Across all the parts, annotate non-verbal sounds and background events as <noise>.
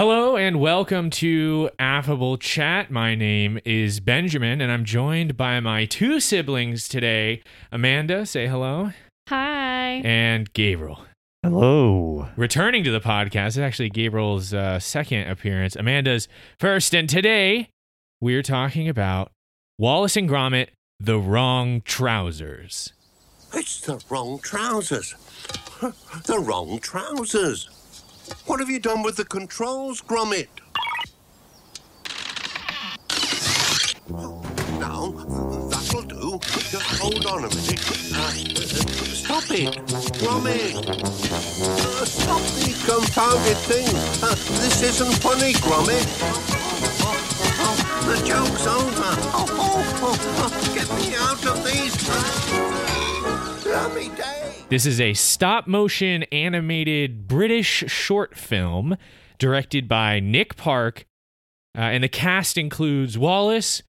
Hello and welcome to Affable Chat. My name is Benjamin and I'm joined by my two siblings today. Amanda, say hello, Hi. and Gabriel. Hello. Returning to the podcast is actually Gabriel's uh, second appearance, Amanda's first, and today we're talking about Wallace and Gromit, The Wrong Trousers. It's the wrong trousers. <laughs> The wrong trousers. What have you done with the controls, Gromit? Now, that'll do. Just hold on a minute. Uh, stop it, Gromit. Uh, stop the confounded thing. Uh, this isn't funny, Gromit. The joke's over. Oh, oh, oh, oh, get me out of these. Lummy day. This is a stop motion animated British short film directed by Nick Park, uh, and the cast includes Wallace,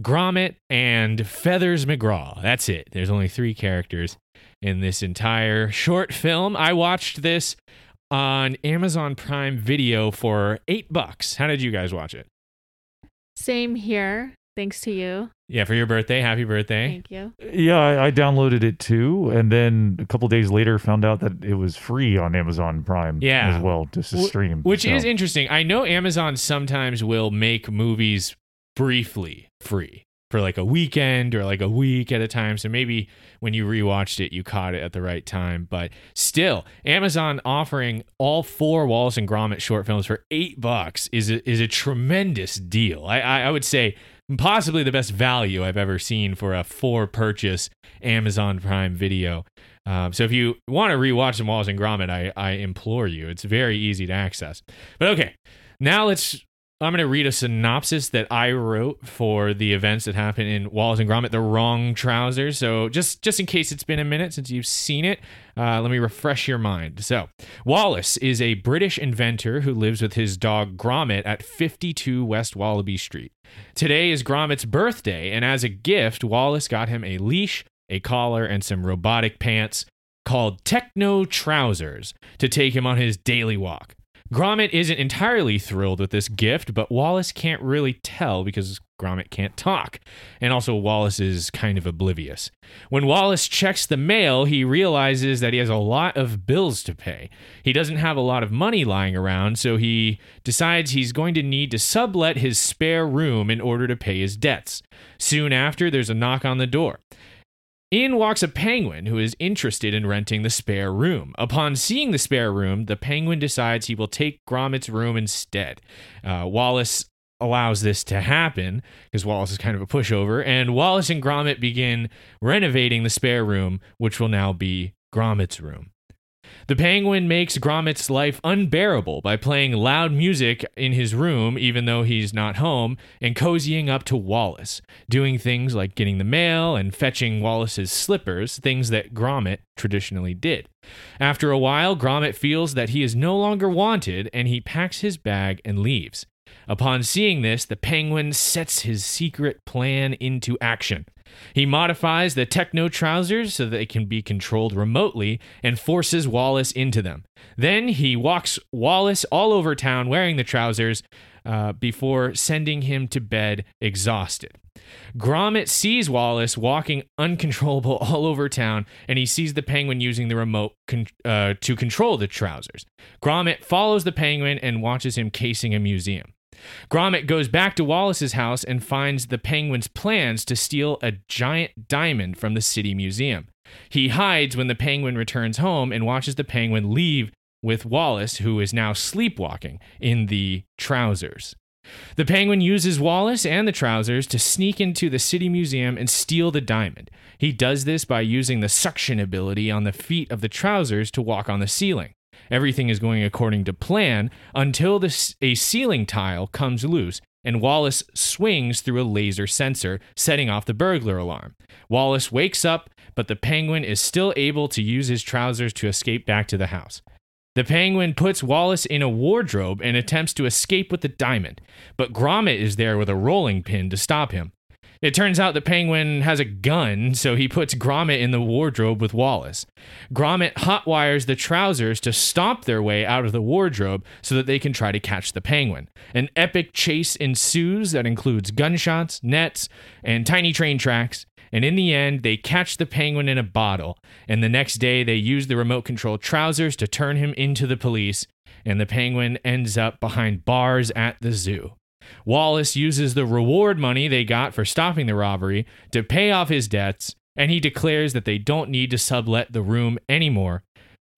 Gromit, and Feathers McGraw. That's it. There's only three characters in this entire short film. I watched this on Amazon Prime Video for eight bucks. How did you guys watch it? Same here. Thanks to you. Yeah, for your birthday. Happy birthday. Thank you. Yeah, I, I downloaded it too, and then a couple days later found out that it was free on Amazon Prime Yeah. as well, just to Wh- stream. Which So, is interesting. I know Amazon sometimes will make movies briefly free for like a weekend or like a week at a time. So maybe when you rewatched it, you caught it at the right time. But still, Amazon offering all four Wallace and Gromit short films for eight bucks is a, is a tremendous deal. I, I, I would say possibly the best value I've ever seen for a four purchase Amazon Prime video. Um, so if you want to rewatch some Wallace and Gromit, I, I implore you. It's very easy to access. But okay, now let's. I'm going to read a synopsis that I wrote for the events that happened in Wallace and Gromit: The Wrong Trousers. So just just in case it's been a minute since you've seen it, uh, let me refresh your mind. So Wallace is a British inventor who lives with his dog Gromit at 52 West Wallaby Street. Today is Gromit's birthday, and as a gift, Wallace got him a leash, a collar, and some robotic pants called Techno Trousers to take him on his daily walk. Gromit isn't entirely thrilled with this gift, but Wallace can't really tell because Gromit can't talk. And also, Wallace is kind of oblivious. When Wallace checks the mail, he realizes that he has a lot of bills to pay. He doesn't have a lot of money lying around, so he decides he's going to need to sublet his spare room in order to pay his debts. Soon after, there's a knock on the door. In walks a penguin who is interested in renting the spare room. Upon seeing the spare room, the penguin decides he will take Gromit's room instead. Uh, Wallace allows this to happen because Wallace is kind of a pushover, and Wallace and Gromit begin renovating the spare room, which will now be Gromit's room. The penguin makes Gromit's life unbearable by playing loud music in his room, even though he's not home, and cozying up to Wallace, doing things like getting the mail and fetching Wallace's slippers, things that Gromit traditionally did. After a while, Gromit feels that he is no longer wanted and he packs his bag and leaves. Upon seeing this, the penguin sets his secret plan into action. He modifies the techno trousers so they can be controlled remotely and forces Wallace into them. Then he walks Wallace all over town wearing the trousers uh, before sending him to bed exhausted. Gromit sees Wallace walking uncontrollable <laughs> all over town, and he sees the penguin using the remote con- uh, to control the trousers. Gromit follows the penguin and watches him casing a museum. Gromit goes back to Wallace's house and finds the penguin's plans to steal a giant diamond from the city museum. He hides when the penguin returns home and watches the penguin leave with Wallace, who is now sleepwalking in the trousers. The penguin uses Wallace and the trousers to sneak into the city museum and steal the diamond. He does this by using the suction ability on the feet of the trousers to walk on the ceiling. Everything is going according to plan until this, a ceiling tile comes loose and Wallace swings through a laser sensor, setting off the burglar alarm. Wallace wakes up, but the penguin is still able to use his trousers to escape back to the house. The penguin puts Wallace in a wardrobe and attempts to escape with the diamond, but Gromit is there with a rolling pin to stop him. It turns out the penguin has a gun, so he puts Gromit in the wardrobe with Wallace. Gromit hotwires the trousers to stomp their way out of the wardrobe so that they can try to catch the penguin. An epic chase ensues that includes gunshots, nets, and tiny train tracks. And in the end, they catch the penguin in a bottle. And the next day, they use the remote control trousers to turn him into the police. And the penguin ends up behind bars at the zoo. Wallace uses the reward money they got for stopping the robbery to pay off his debts, and he declares that they don't need to sublet the room anymore.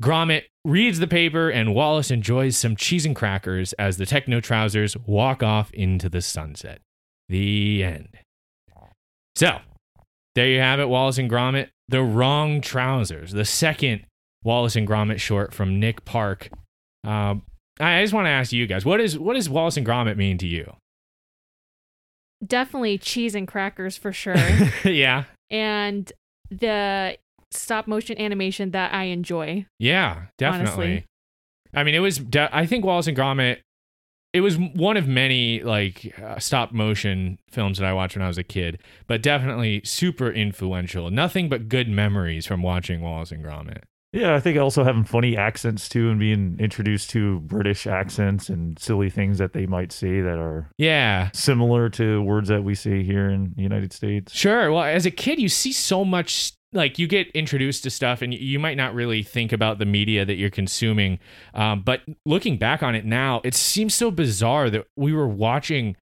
Gromit reads the paper, and Wallace enjoys some cheese and crackers as the techno trousers walk off into the sunset. The end. So, there you have it, Wallace and Gromit. The Wrong Trousers, the second Wallace and Gromit short from Nick Park. Um, I just want to ask you guys, what is what does Wallace and Gromit mean to you? Definitely cheese and crackers for sure. <laughs> yeah, and the stop motion animation that I enjoy. yeah, definitely. Honestly. I mean, it was. De- I think Wallace and Gromit. It was one of many like uh, stop motion films that I watched when I was a kid, but definitely super influential. Nothing but good memories from watching Wallace and Gromit. Yeah, I think also having funny accents too and being introduced to British accents and silly things that they might say that are Yeah, similar to words that we say here in the United States. Sure. Well, as a kid, you see so much. Like you get introduced to stuff, and you might not really think about the media that you're consuming. Um, but looking back on it now, it seems so bizarre that we were watching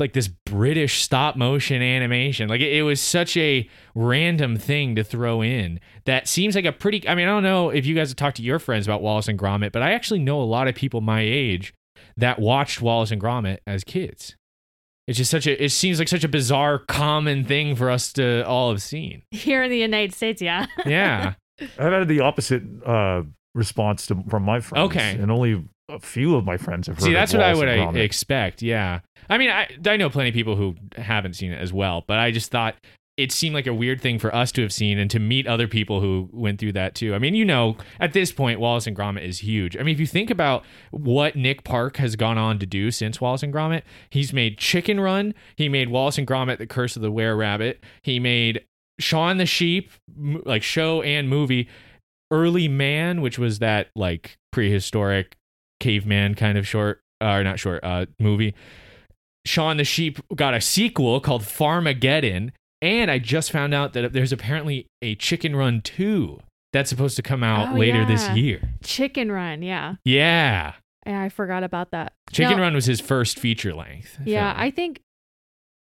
like this British stop motion animation. Like it, it was such a random thing to throw in that seems like a pretty. I mean, I don't know if you guys have talked to your friends about Wallace and Gromit, but I actually know a lot of people my age that watched Wallace and Gromit as kids. It's just such a. It seems like such a bizarre, common thing for us to all have seen. Here in the United States, yeah. Yeah. <laughs> I've had the opposite uh, response to, from my friends. Okay. And only a few of my friends have heard See, of that's what I would I expect. Yeah. I mean, I I know plenty of people who haven't seen it as well, but I just thought it seemed like a weird thing for us to have seen and to meet other people who went through that too. I mean, you know, at this point, Wallace and Gromit is huge. I mean, if you think about what Nick Park has gone on to do since Wallace and Gromit, he's made Chicken Run, he made Wallace and Gromit: The Curse of the Were Rabbit, he made Shaun the Sheep, like show and movie, Early Man, which was that like prehistoric caveman kind of short, uh, or not short, uh, movie. Shaun the Sheep got a sequel called Farmageddon, and I just found out that there's apparently a Chicken Run 2 that's supposed to come out Oh, later this year. Chicken Run, yeah. Yeah. Yeah, I forgot about that. Chicken Run was his first feature length. Yeah, film. I think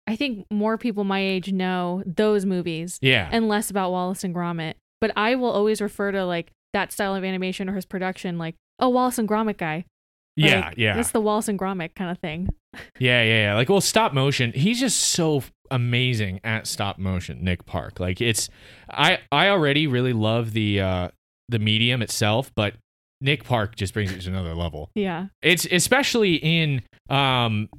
I think more people my age know those movies Yeah. and less about Wallace and Gromit. But I will always refer to like that style of animation or his production like, oh, Wallace and Gromit guy. Yeah, Like, yeah. It's the Wallace and Gromit kind of thing. <laughs> Yeah, yeah, yeah. Like, well, stop motion. He's just so amazing at stop motion, Nick Park. Like, it's I I already really love the uh the medium itself, but Nick Park just brings it to another level. Yeah. It's especially in um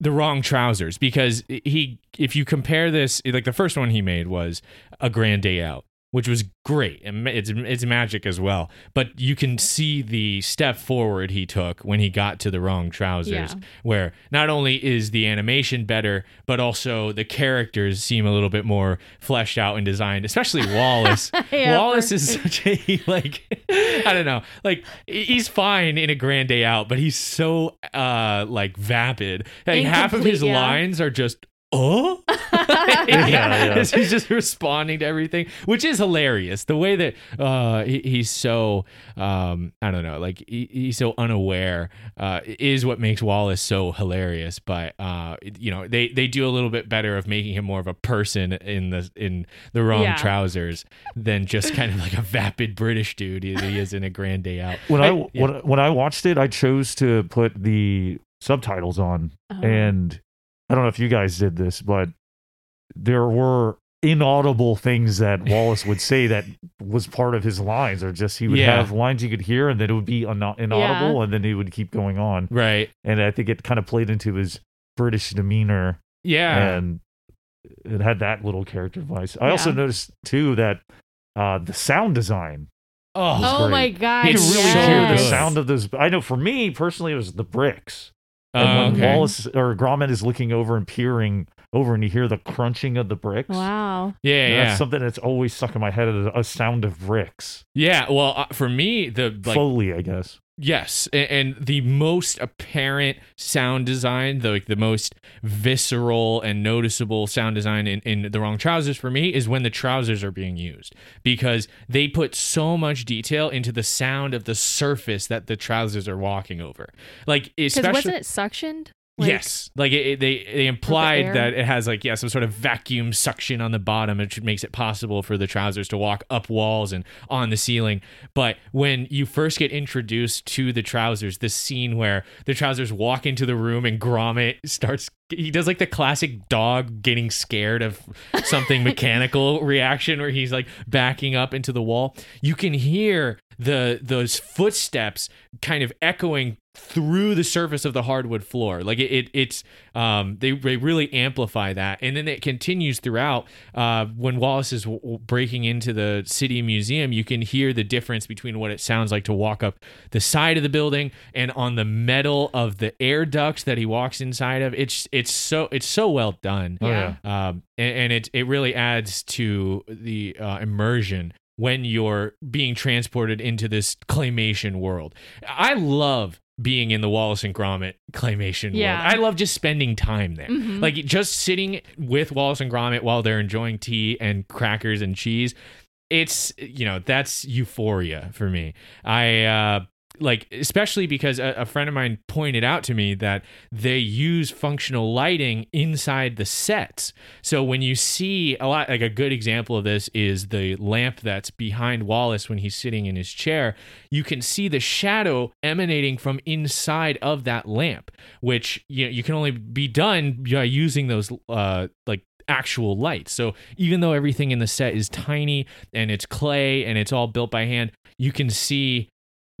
the wrong trousers because he if you compare this like the first one he made was a grand day out which was great. And it's it's magic as well. But you can see the step forward he took when he got to the wrong trousers Yeah. where not only is the animation better but also the characters seem a little bit more fleshed out and designed especially <laughs> Wallace. <laughs> Yeah, Wallace is such a <laughs> like I don't know. Like he's fine in a grand day out but he's so uh like vapid. Like half of his yeah. lines are just oh <laughs> Yeah, yeah. <laughs> he's just responding to everything which is hilarious the way that uh he, he's so um i don't know like he, he's so unaware uh is what makes wallace so hilarious but uh you know they they do a little bit better of making him more of a person in the in the wrong Yeah. trousers than just kind of like a vapid british dude he, he is in a grand day out when I, yeah. when, when I watched it, I chose to put the subtitles on, Oh. and I don't know if you guys did this, but there were inaudible things that Wallace would say that was part of his lines, or just he would Yeah. have lines you could hear, and then it would be ina- inaudible, and then he would keep going on, right and I think it kind of played into his British demeanor, yeah and it had that little character voice. I also noticed too that uh, the sound design oh, Oh my great. god. you can really so hear the sound of those. I know for me personally, it was the bricks. And Oh, when okay. Wallace or Gromit is looking over and peering over, and you hear the crunching of the bricks. Wow. Yeah, And yeah, That's something that's always stuck in my head. is A sound of bricks, yeah. Well, uh, for me, the like Foley, I guess. Yes, and the most apparent sound design, the like the most visceral and noticeable sound design in, in the wrong trousers for me is when the trousers are being used because they put so much detail into the sound of the surface that the trousers are walking over. Like Because especially wasn't it suctioned? Like- yes, like it, it- they they implied air? that it has like yeah some sort of vacuum suction on the bottom, which makes it possible for the trousers to walk up walls and on the ceiling. But when you first get introduced to the trousers, this scene where the trousers walk into the room and Gromit starts. He does like the classic dog getting scared of something <laughs> mechanical reaction where he's like backing up into the wall. You can hear the those footsteps kind of echoing through the surface of the hardwood floor. Like it, it it's um they, they really amplify that, and then it continues throughout. Uh, when Wallace is w- w- breaking into the city museum, you can hear the difference between what it sounds like to walk up the side of the building and on the metal of the air ducts that he walks inside of. It's it's so it's so well done Oh, Yeah. um, and, and it it really adds to the uh, immersion when you're being transported into this claymation world. I love being in the Wallace and Gromit claymation Yeah. world. I love just spending time there, Mhm. like just sitting with Wallace and Gromit while they're enjoying tea and crackers and cheese. It's you know that's euphoria for me. I uh, like especially because a, a friend of mine pointed out to me that they use functional lighting inside the sets. So when you see a lot, like a good example of this is the lamp that's behind Wallace when he's sitting in his chair. You can see the shadow emanating from inside of that lamp, which you know, you can only be done by using those uh, like actual lights. So even though everything in the set is tiny and it's clay and it's all built by hand, you can see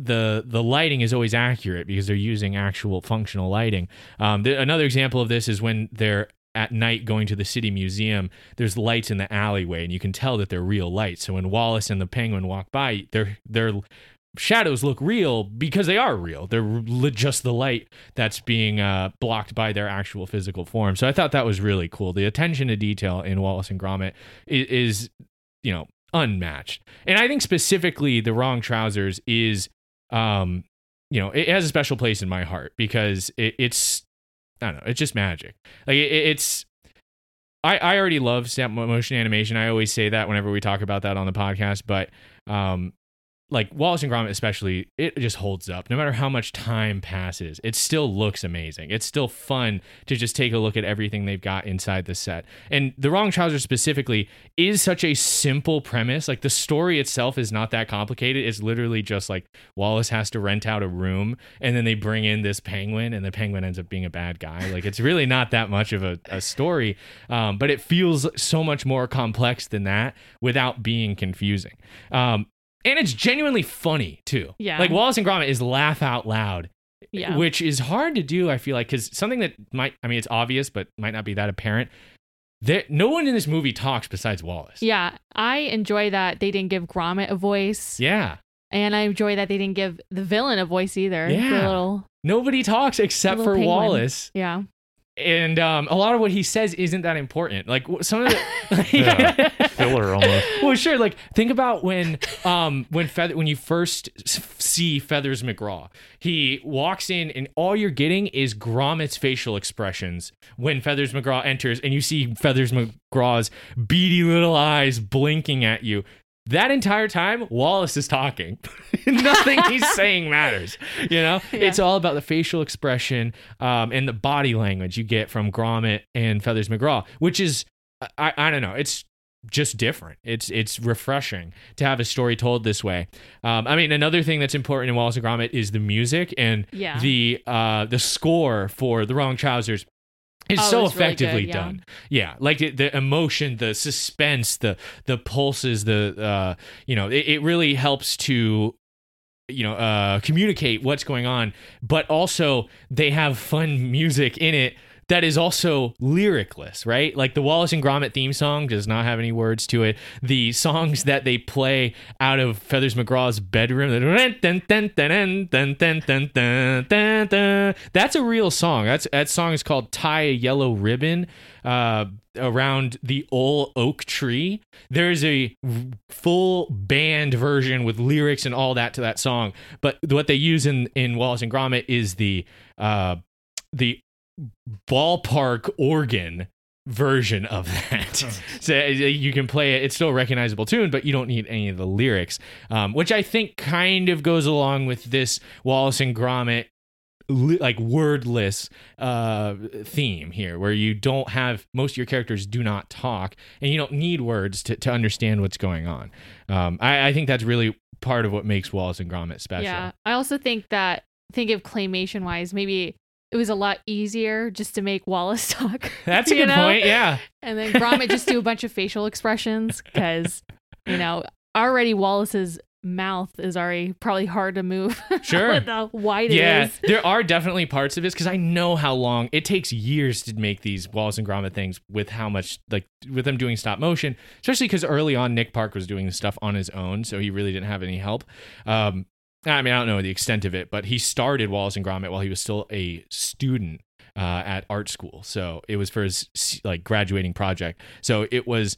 the the lighting is always accurate because they're using actual functional lighting. Um, th- another example of this is when they're at night going to the city museum. There's lights in the alleyway, and you can tell that they're real lights. So when Wallace and the Penguin walk by, their their shadows look real because they are real. They're just the light that's being uh, blocked by their actual physical form. So I thought that was really cool. The attention to detail in Wallace and Gromit is, is you know unmatched. And I think specifically the wrong trousers is um you know it has a special place in my heart because it, it's I don't know it's just magic. Like it, it's I I already love stop motion animation. I always say that whenever we talk about that on the podcast but um like Wallace and Gromit especially it just holds up. No matter how much time passes it still looks amazing. It's still fun to just take a look at everything they've got inside the set. And the wrong trousers specifically is such a simple premise. Like the story itself is not that complicated. It's literally just like Wallace has to rent out a room and then they bring in this penguin and the penguin ends up being a bad guy. Like it's really not that much of a, a story um, but it feels so much more complex than that without being confusing. Um, and it's genuinely funny too Yeah. like Wallace and Gromit is laugh out loud Yeah. which is hard to do. I feel like because something that might, I mean, it's obvious, but might not be that apparent. There, no one in this movie talks besides Wallace. yeah. I enjoy that they didn't give Gromit a voice. Yeah. And I enjoy that they didn't give the villain a voice either. The Yeah. little Nobody talks except for penguin. Wallace, yeah. And um, a lot of what he says isn't that important. Like some of the <laughs> <laughs> Yeah. Filler almost. well, sure. Like think about when um when feather when you first see Feathers McGraw, he walks in and all you're getting is Gromit's facial expressions when Feathers McGraw enters, and you see Feathers McGraw's beady little eyes blinking at you. That entire time, Wallace is talking. <laughs> Nothing he's <laughs> saying matters. You know, Yeah. it's all about the facial expression um, and the body language you get from Gromit and Feathers McGraw, which is I, I don't know. It's just different. It's it's refreshing to have a story told this way. Um, I mean, another thing that's important in Wallace and Gromit is the music and Yeah. the uh, the score for The Wrong Trousers. Is Oh, so it's really effectively good, yeah. done. Yeah, like the, the emotion, the suspense, the the pulses, the uh, you know, it, it really helps to you know uh communicate what's going on but also they have fun music in it that is also lyricless, right? Like the Wallace and Gromit theme song does not have any words to it. The songs that they play out of Feathers McGraw's bedroom, that's a real song. That's that song is called "Tie a Yellow Ribbon." Uh, around the old oak tree. There's a full band version with lyrics and all that to that song. But what they use in in Wallace and Gromit is the uh the ballpark organ version of that. <laughs> so uh, you can play it. It's still a recognizable tune, but you don't need any of the lyrics, um, which I think kind of goes along with this Wallace and Gromit like wordless uh theme here where you don't have most of your characters do not talk and you don't need words to, to understand what's going on um I, I think that's really part of what makes wallace and gromit special Yeah. I also think that think of claymation wise, maybe it was a lot easier just to make Wallace <laughs> talk. that's a good know? point yeah And then Gromit just do a bunch of facial expressions because, you know, already Wallace's mouth is already probably hard to move. <laughs> Sure. with how wide yeah it is. there are definitely parts of this because i know how long it takes years to make these wallace and gromit things with how much like with them doing stop motion especially because early on nick park was doing the stuff on his own so he really didn't have any help um i mean i don't know the extent of it but he started wallace and gromit while he was still a student uh, at art school so it was for his like graduating project so it was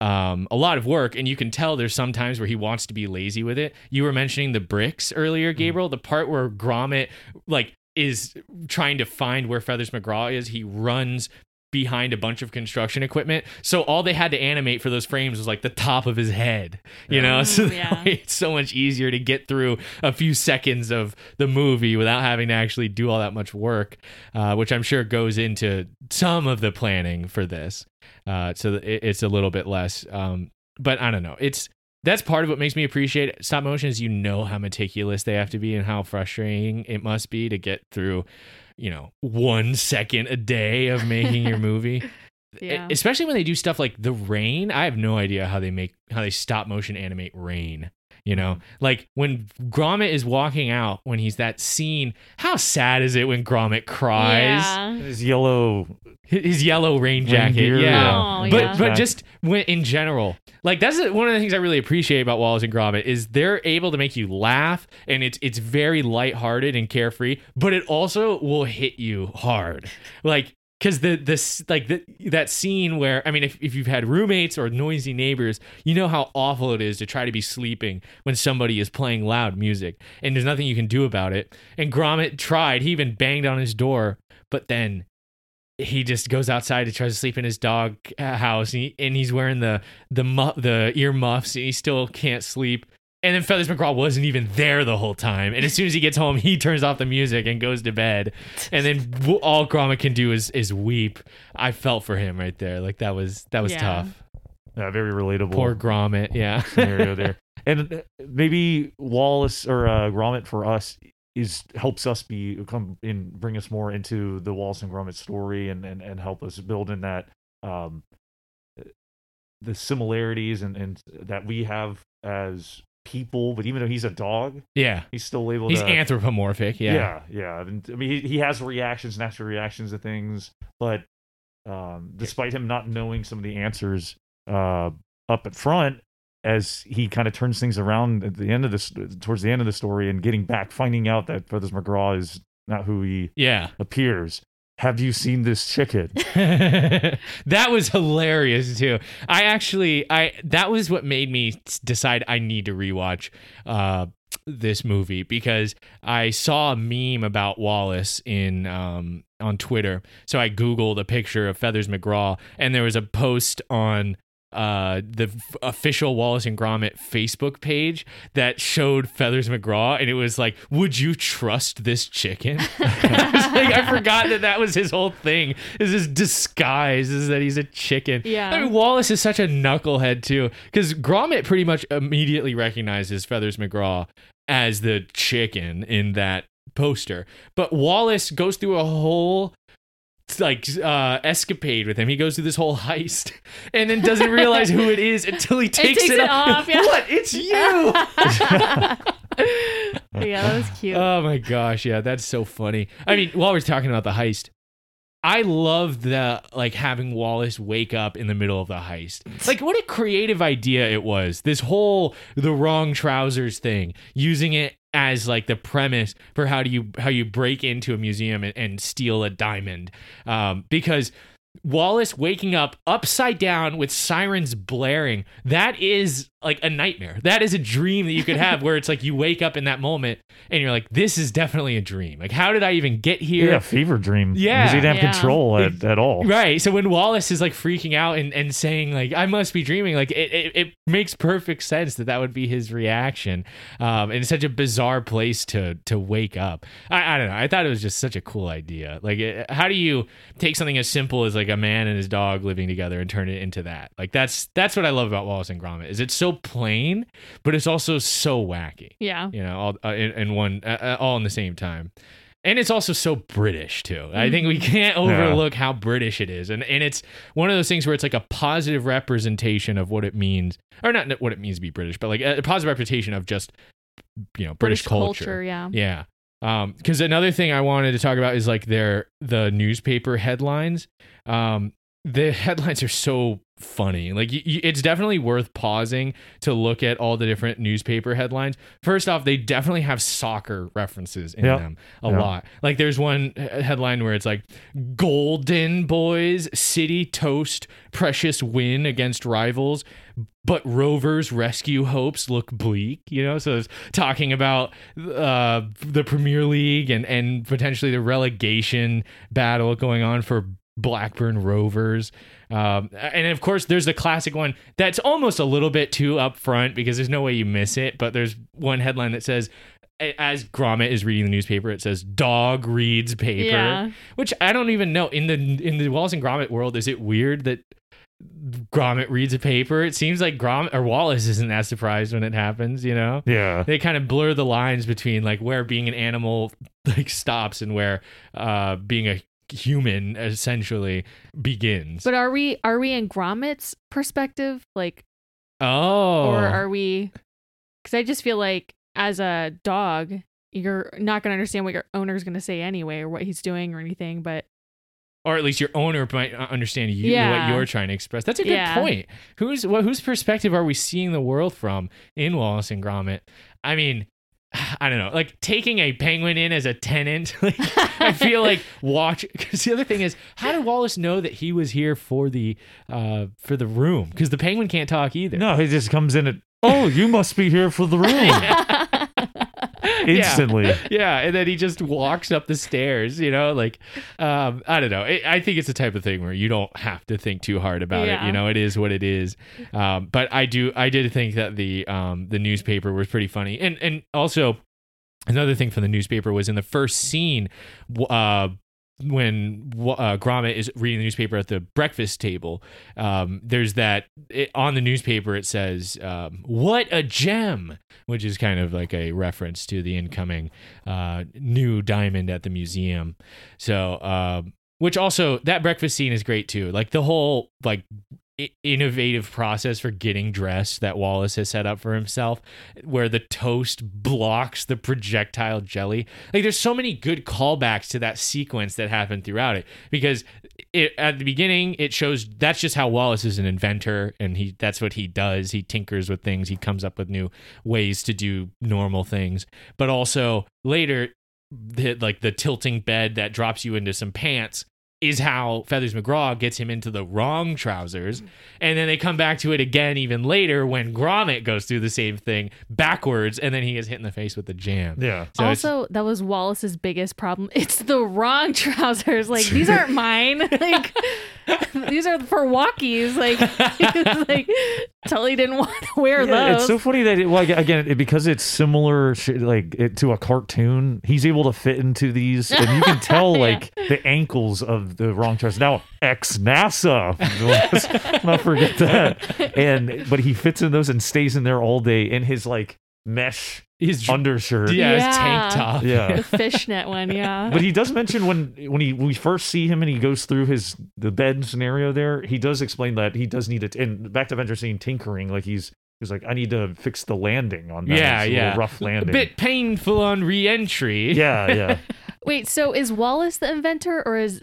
um, a lot of work, and you can tell there's some times where he wants to be lazy with it. You were mentioning the bricks earlier, Gabriel. The part where Gromit like is trying to find where Feathers McGraw is, he runs behind a bunch of construction equipment. So all they had to animate for those frames was like the top of his head, you know. Mm, <laughs> so yeah. way it's so much easier to get through a few seconds of the movie without having to actually do all that much work, uh, which I'm sure goes into some of the planning for this. Uh, so it- it's a little bit less. Um, but I don't know. It's that's part of what makes me appreciate stop motion is you know how meticulous they have to be and how frustrating it must be to get through, you know, one second a day of making your movie. <laughs> Yeah. Especially when they do stuff like the rain. I have no idea how they make how they stop motion animate rain. You know, mm-hmm. like when Gromit is walking out when he's that scene. How sad is it when Gromit cries? Yeah. His yellow. His his yellow rain Rain jacket. gear, yeah. Oh, But yeah. but just when, in general, like that's one of the things I really appreciate about Wallace and Gromit is they're able to make you laugh and it's it's very lighthearted and carefree, but it also will hit you hard. Like because the this like the, that scene where I mean if, if you've had roommates or noisy neighbors, you know how awful it is to try to be sleeping when somebody is playing loud music and there's nothing you can do about it. And Gromit tried, he even banged on his door, but then he just goes outside to try to sleep in his dog uh, house and, he, and he's wearing the the mu- the ear muffs and he still can't sleep and then Feathers McGraw wasn't even there the whole time. And as soon as he gets home, he turns off the music and goes to bed. And then all Gromit can do is is weep. I felt for him right there. Like that was that was Yeah. tough. Yeah, very relatable. Poor Gromit. Yeah. scenario <laughs> there. And uh, maybe Wallace or uh, Gromit for us is helps us be come in bring us more into the Wallace and Gromit story and and, and help us build in that um the similarities and and that we have as people. But even though he's a dog, yeah. he's still able He's anthropomorphic. Yeah. yeah, yeah. I mean, he, he has reactions, natural reactions to things, but um, despite him not knowing some of the answers uh, up at front, as he kind of turns things around at the end of this, towards the end of the story, and getting back, finding out that Feathers McGraw is not who he Yeah. appears. Have you seen this chicken? <laughs> that was hilarious too. I actually I that was what made me decide I need to rewatch uh this movie because I saw a meme about Wallace in um on Twitter. So I googled a picture of Feathers McGraw and there was a post on uh the f- official Wallace and Gromit Facebook page that showed Feathers McGraw and it was like would you trust this chicken? <laughs> I, like, I forgot that that was his whole thing is his disguise is that he's a chicken. Yeah. I mean Wallace is such a knucklehead too because Gromit pretty much immediately recognizes Feathers McGraw as the chicken in that poster. But Wallace goes through a whole like uh escapade with him. He goes through this whole heist <laughs> and then doesn't realize who it is until he takes, takes it, it off, yeah. what? It's you! <laughs> <laughs> Yeah, that was cute. oh my gosh yeah that's so funny. I mean while we're talking about the heist I love the like having Wallace wake up in the middle of the heist. Like what a creative idea it was. This whole the wrong trousers thing, using it as like the premise for how do you how you break into a museum and, and steal a diamond. Um, because Wallace waking up upside down with sirens blaring, that is like a nightmare. That is a dream that you could have where it's like you wake up in that moment and you're like, this is definitely a dream. Like, how did I even get here? Yeah, a fever dream. Yeah. because he didn't have Yeah. control at, at all. Right. So when Wallace is like freaking out and, and saying like I must be dreaming, like it, it, it makes perfect sense that that would be his reaction. Um, and it's such a bizarre place to to wake up. I, I don't know. I thought it was just such a cool idea. Like, it, how do you take something as simple as like a man and his dog living together and turn it into that? Like that's that's what I love about Wallace and Gromit is it's so plain, but it's also so wacky Yeah. you know, all uh, in, in one, uh, uh, all in the same time. And it's also so British too. I think we can't overlook how British it is, and and it's one of those things where it's like a positive representation of what it means, or not what it means to be British, but like a positive representation of just you know British, culture. Yeah. Yeah. Um, because another thing I wanted to talk about is like their the newspaper headlines. Um, the <laughs> headlines are so funny. Like it's definitely worth pausing to look at all the different newspaper headlines. First off, they definitely have soccer references in Yeah. them a Yeah. lot. Like there's one headline where it's like Golden Boys City toast precious win against rivals but Rovers rescue hopes look bleak, you know. So it's talking about uh, the Premier League and and potentially the relegation battle going on for Blackburn Rovers. Um, and of course, there's the classic one that's almost a little bit too upfront because there's no way you miss it. But there's one headline that says, as Gromit is reading the newspaper, it says "Dog reads paper," Yeah. which I don't even know in the in the Wallace and Gromit world. Is it weird that Gromit reads a paper? It seems like Gromit or Wallace isn't that surprised when it happens. You know, Yeah. they kind of blur the lines between like where being an animal like stops and where uh being a human essentially begins. But are we are we in Gromit's perspective, like, oh, or are we? Because I just feel like as a dog, you're not gonna understand what your owner's gonna say anyway, or what he's doing, or anything. But or at least your owner might understand you Yeah. what you're trying to express. That's a good Yeah. point. Who's what? Whose perspective are we seeing the world from in Wallace and Gromit? I mean, <sighs> I don't know. Like taking a penguin in as a tenant. <laughs> Like, I feel like watch. Because the other thing is, how did Wallace know that he was here for the uh for the room? Because the penguin can't talk either. No, he just comes in and oh, you must be here for the <laughs> room <laughs> <laughs> instantly. yeah and then he just walks up the stairs you know like um i don't know. I i think it's the type of thing where you don't have to think too hard about it you know it is what it is. Um but i do i did think that the um the newspaper was pretty funny. And and also another thing from the newspaper was in the first scene uh when uh, Gromit is reading the newspaper at the breakfast table, um, there's that it, on the newspaper. It says, um, "What a gem," which is kind of like a reference to the incoming uh, new diamond at the museum. So, um, which also that breakfast scene is great too. Like the whole like innovative process for getting dressed that Wallace has set up for himself, where the toast blocks the projectile jelly. Like there's so many good callbacks to that sequence that happened throughout it because it, at the beginning it shows that's just how Wallace is an inventor and he that's what he does. He tinkers with things. He comes up with new ways to do normal things. But also later the, like the tilting bed that drops you into some pants is how Feathers McGraw gets him into the wrong trousers. And then they come back to it again even later when Gromit goes through the same thing backwards and then he gets hit in the face with the jam. Yeah. So also, that was Wallace's biggest problem. <laughs> It's the wrong trousers. Like these <laughs> aren't mine. <laughs> Like <laughs> these are for walkies. Like, <laughs> like totally didn't want to wear Yeah, those. it's so funny that it, well, again it, because it's similar like it, to a cartoon he's able to fit into these and you can tell <laughs> Yeah. like the ankles of the wrong dress now ex nasa let's not forget that and but he fits in those and stays in there all day in his like mesh He's undershirt yeah, his tank top. Yeah. the fishnet one. Yeah. <laughs> but he does mention when when he when we first see him and he goes through his the bed scenario there he does explain that he does need it and back to Avenger scene tinkering like he's he's like I need to fix the landing on that Yeah, It's a little yeah. rough A landing bit painful on re-entry. yeah yeah <laughs> Wait. So is Wallace the inventor, or is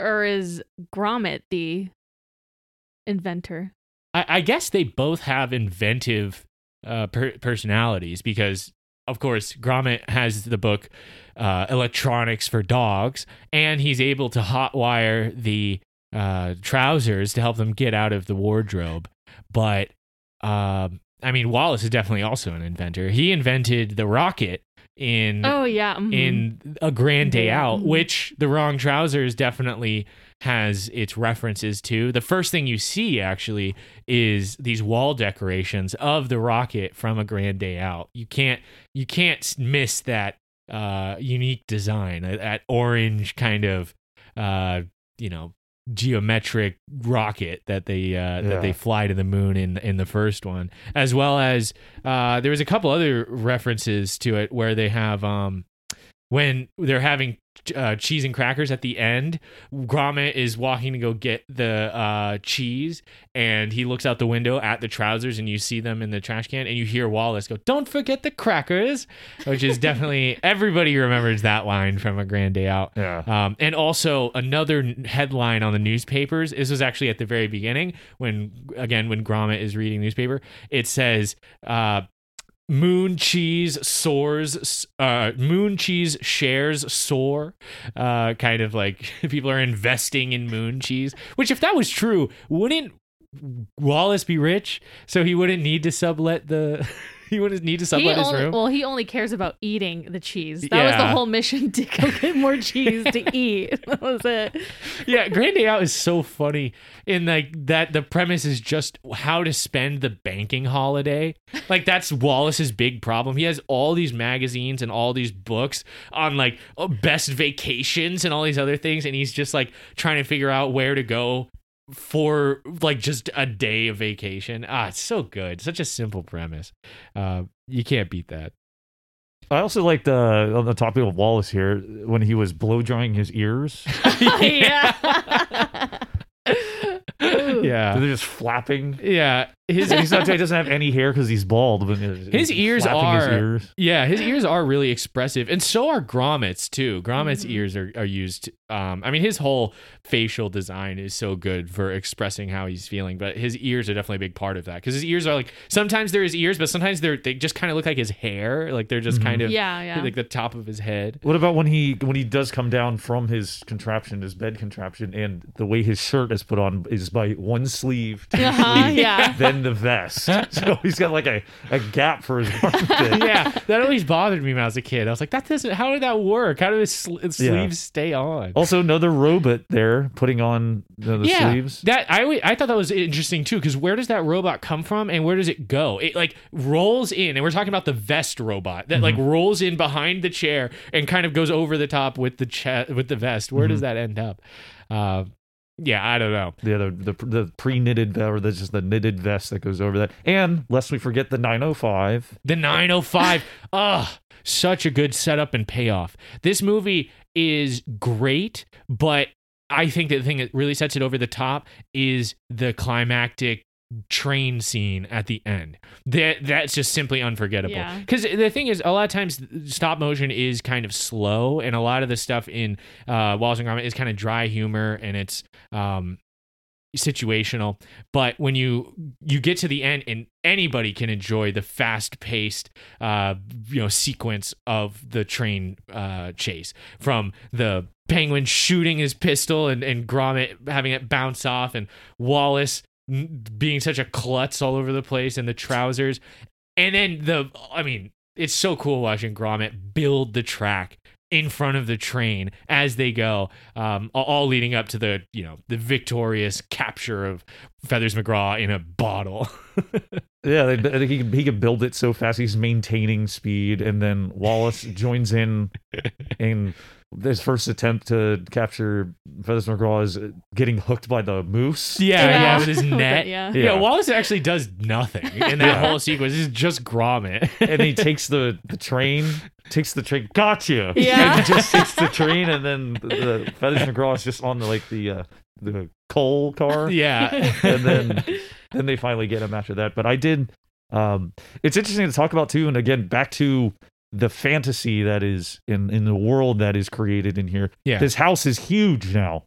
or is Gromit the inventor? I, I guess they both have inventive uh, per- personalities because, of course, Gromit has the book uh, Electronics for Dogs, and he's able to hotwire the uh, trousers to help them get out of the wardrobe. But, um I mean, Wallace is definitely also an inventor. He invented the rocket in Oh yeah. mhm. in a grand day out mhm. which the wrong trousers definitely has its references to. The first thing you see actually is these wall decorations of the rocket from a grand day out. You can't you can't miss that uh unique design that- that orange kind of uh you know geometric rocket that they uh, Yeah. that they fly to the moon in in the first one, as well as uh, there was a couple other references to it where they have um when they're having uh, cheese and crackers at the end. Gromit is walking to go get the uh, cheese, and he looks out the window at the trousers, and you see them in the trash can, and you hear Wallace go, "Don't forget the crackers," which is definitely <laughs> everybody remembers that line from A Grand Day Out. Yeah. Um, and also another headline on the newspapers. This was actually at the very beginning when, again, when Gromit is reading newspaper. It says, uh, "Moon cheese soars." Uh, moon cheese shares soar. Uh, kind of like <laughs> people are investing in moon cheese. Which, if that was true, wouldn't Wallace be rich? So he wouldn't need to sublet the. <laughs> <laughs> he wouldn't need to sublet his only, room. well, he only cares about eating the cheese. That was the whole mission <laughs> to go get more <laughs> cheese to eat. That was it. yeah, Grand Day Out is so funny in like that the premise is just how to spend the banking holiday. Like that's Wallace's big problem. He has all these magazines and all these books on like oh, best vacations and all these other things and he's just like trying to figure out where to go for like just a day of vacation. Ah, it's so good. Such a simple premise. Uh, you can't beat that. I also liked uh, on the topic of Wallace here when he was blow drying his ears. <laughs> <laughs> yeah. <laughs> Yeah. They're just flapping. Yeah. His He's not, he doesn't have any hair because he's bald. But His ears flapping his are- ears. Yeah, his ears are really expressive, and so are Gromit's too. Gromit's Mhm. ears are, are used. Um, I mean, his whole facial design is so good for expressing how he's feeling, but his ears are definitely a big part of that because his ears are like sometimes they're his ears, but sometimes they're they just kind of look like his hair, like they're just Mhm. kind of yeah, yeah. like the top of his head. What about when he when he does come down from his contraption, his bed contraption, and the way his shirt is put on is by one sleeve, to the Uh-huh, sleeve, yeah. then the vest. <laughs> So he's got like a, a gap for his armpit. yeah, that always bothered me when I was a kid. I was like, that doesn't. How did that work? How do his sl- sleeves Yeah. stay on? Also, another robot there putting on the, the yeah, sleeves. That I I thought that was interesting too because where does that robot come from and where does it go? It like rolls in, and we're talking about the vest robot that like rolls in behind the chair and kind of goes over the top with the cha- with the vest. Where does that end up? Uh, yeah, I don't know. Yeah, the the, the pre knitted or the just the knitted vest that goes over that. And lest we forget the 905. The 905. <laughs> Ugh, such a good setup and payoff. This movie is great, but I think that the thing that really sets it over the top is the climactic train scene at the end. That that's just simply unforgettable. Yeah. Because the thing is, a lot of times stop motion is kind of slow, and a lot of the stuff in uh, Wallace and Gromit is kind of dry humor, and it's um, situational. But when you you get to the end, and anybody can enjoy the fast paced, uh, you know, sequence of the train uh, chase from the penguin shooting his pistol and and Gromit having it bounce off, and Wallace being such a klutz all over the place in the trousers, and then the I mean, it's so cool watching Gromit build the track in front of the train as they go, um, all- leading up to the you know the victorious capture of Feathers McGraw in a bottle. <laughs> Yeah, they, I think he can, he can build it so fast. He's maintaining speed, and then Wallace joins in <laughs> in his first attempt to capture Feathers McGraw is getting hooked by the moose. yeah, yeah, Yeah. <laughs> with his net. Yeah. yeah. Yeah. Wallace actually does nothing in that Yeah. whole sequence. It's just Gromit. and he <laughs> takes the, the train, takes the train. Gotcha. Yeah. And he just takes the train, and then the, the Feathers McGraw is just on the like the uh, the coal car. yeah, and then then they finally get him after that. But I did. Um, it's interesting to talk about too, and again, back to the fantasy that is in in the world that is created in here. yeah. This house is huge now.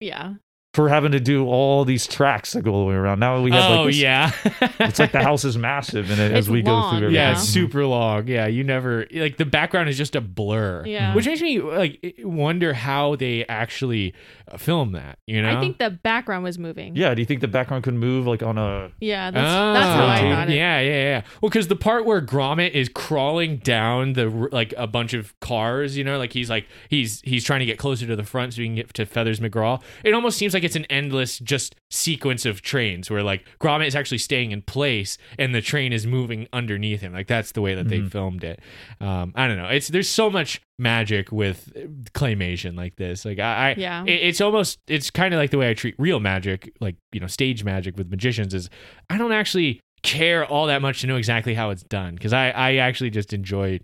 Yeah. For having to do all these tracks that go all the way around. Now we have oh like this, yeah. <laughs> it's like the house is massive, and it, as It's we go through everything. Yeah, Yeah. it's super long. Yeah, you never like the background is just a blur. Yeah. which makes me like wonder how they actually uh, film that. You know, I think the background was moving. Yeah, do you think the background could move like on a? Yeah, that's, that's how I Oh, thought it. Yeah, yeah, yeah. Well, because the part where Gromit is crawling down the like a bunch of cars, you know, like he's like he's he's trying to get closer to the front so he can get to Feathers McGraw. It almost seems like it's an endless just sequence of trains where like Gromit is actually staying in place and the train is moving underneath him. Like that's the way that they filmed it. Um, I don't know. It's there's so much magic with claymation like this. Like I, I Yeah. it- it's almost it's kind of like the way I treat real magic, like you know, stage magic with magicians. Is I don't actually care all that much to know exactly how it's done because I I actually just enjoy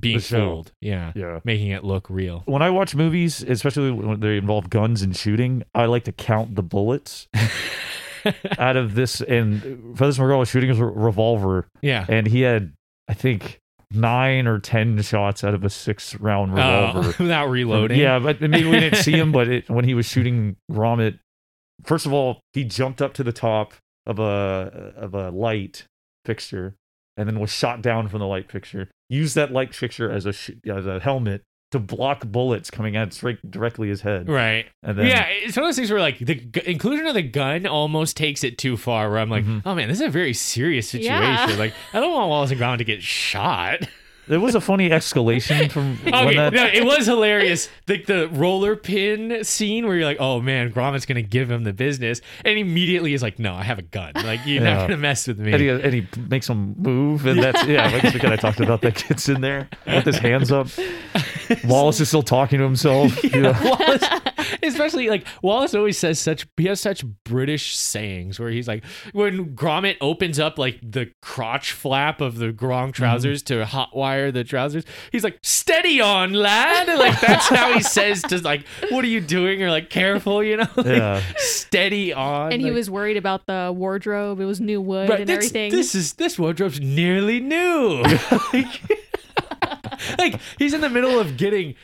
being fooled. Yeah, Yeah. making it look real. When I watch movies, especially when they involve guns and shooting, I like to count the bullets <laughs> out of this. And Feathers McGraw was shooting his revolver, yeah. and he had, I think, nine or ten shots out of a six-round oh, revolver. Oh, <laughs> without reloading. Yeah, but maybe we didn't see him. <laughs> But it, when he was shooting Gromit, first of all, he jumped up to the top of a of a light fixture, and then was shot down from the light fixture. Used that light fixture as a sh- as a helmet to block bullets coming at straight directly his head. Right. And then, yeah, it's one of those things where like the g- inclusion of the gun almost takes it too far. Where I'm like, Mhm. oh man, this is a very serious situation. Yeah. Like, I don't want Wallace and Gromit to get shot. <laughs> there was a funny escalation from <laughs> when Okay, that. no, it was hilarious. Like the roller pin scene where you're like, "Oh man, Gromit's gonna give him the business," and immediately is like, "No, I have a gun. Like you're Yeah. not gonna mess with me." And he, and he makes him move, and that's yeah. I guess we kind of talked about that. Gets in there with his hands up. <laughs> Wallace is still talking to himself. you know. Wallace, <laughs> especially like Wallace always says such he has such British sayings where he's like when Gromit opens up like the crotch flap of the Grom mm-hmm. trousers to hotwire the trousers, he's like steady on lad, and, like that's how he says to like what are you doing or like careful, you know, <laughs> Like, Yeah. steady on. And he was worried about the wardrobe. It was new wood Right, and everything. This is this wardrobe's nearly new. <laughs> like, like, he's in the middle of getting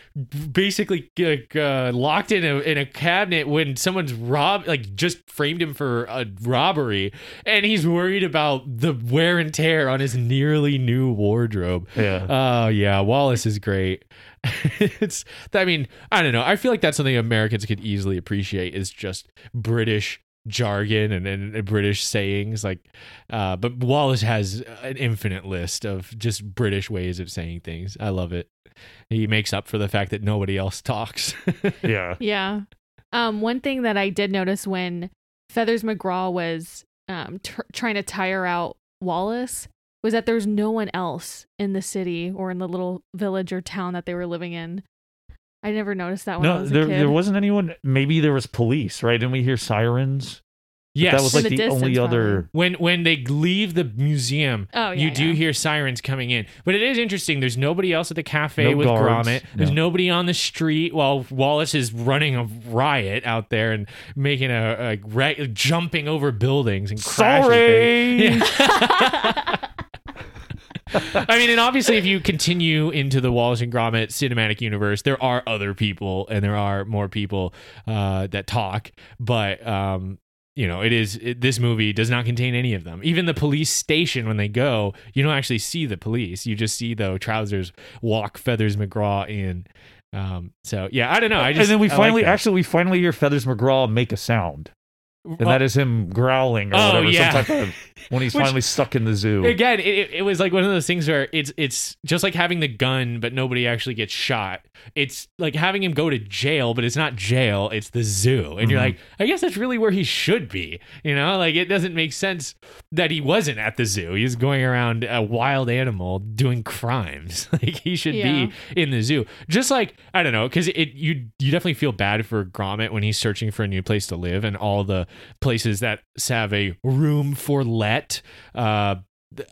basically uh, uh, locked in a in a cabinet when someone's robbed, like just framed him for a robbery, and he's worried about the wear and tear on his nearly new wardrobe. Yeah. Oh yeah, Wallace is great. <laughs> it's I mean, I don't know. I feel like that's something Americans could easily appreciate is just British jargon and, and, and British sayings like uh but Wallace has an infinite list of just British ways of saying things. I love it. He makes up for the fact that nobody else talks. <laughs> Yeah. Yeah. Um, one thing that I did notice when Feathers McGraw was um, tr- trying to tire out Wallace was that there's no one else in the city or in the little village or town that they were living in. I never noticed that when I No, was a there kid. there wasn't anyone. Maybe there was police, right? Didn't we hear sirens? yes. That was like In the, the only distance, other. when when they leave the museum, Oh, yeah, you do yeah. hear sirens coming in. But it is interesting. There's nobody else at the cafe No with guards, Gromit. There's no. nobody on the street while Wallace is running a riot out there and making a, a ra- jumping over buildings and crashing. Sorry. <laughs> <laughs> I mean, and obviously, if you continue into the Wallace and Gromit cinematic universe, there are other people and there are more people uh, that talk. But um, you know, it is it, this movie does not contain any of them. Even the police station, when they go, you don't actually see the police. You just see the trousers walk Feathers McGraw in. Um, so yeah, I don't know. I just and then we I finally, that. actually, we finally hear Feathers McGraw make a sound, and that is him growling or Oh, whatever. yeah. Some type of when he's <laughs> Which- finally stuck in the zoo. again it, it- it was like one of those things where it's it's just like having the gun but nobody actually gets shot it's like having him go to jail but it's not jail it's the zoo and you're Mhm. like i guess that's really where he should be you know like it doesn't make sense that he wasn't at the zoo he's going around a wild animal doing crimes <laughs> like he should Yeah. be in the zoo just like i don't know because it you you definitely feel bad for gromit when he's searching for a new place to live and all the places that have a room for let uh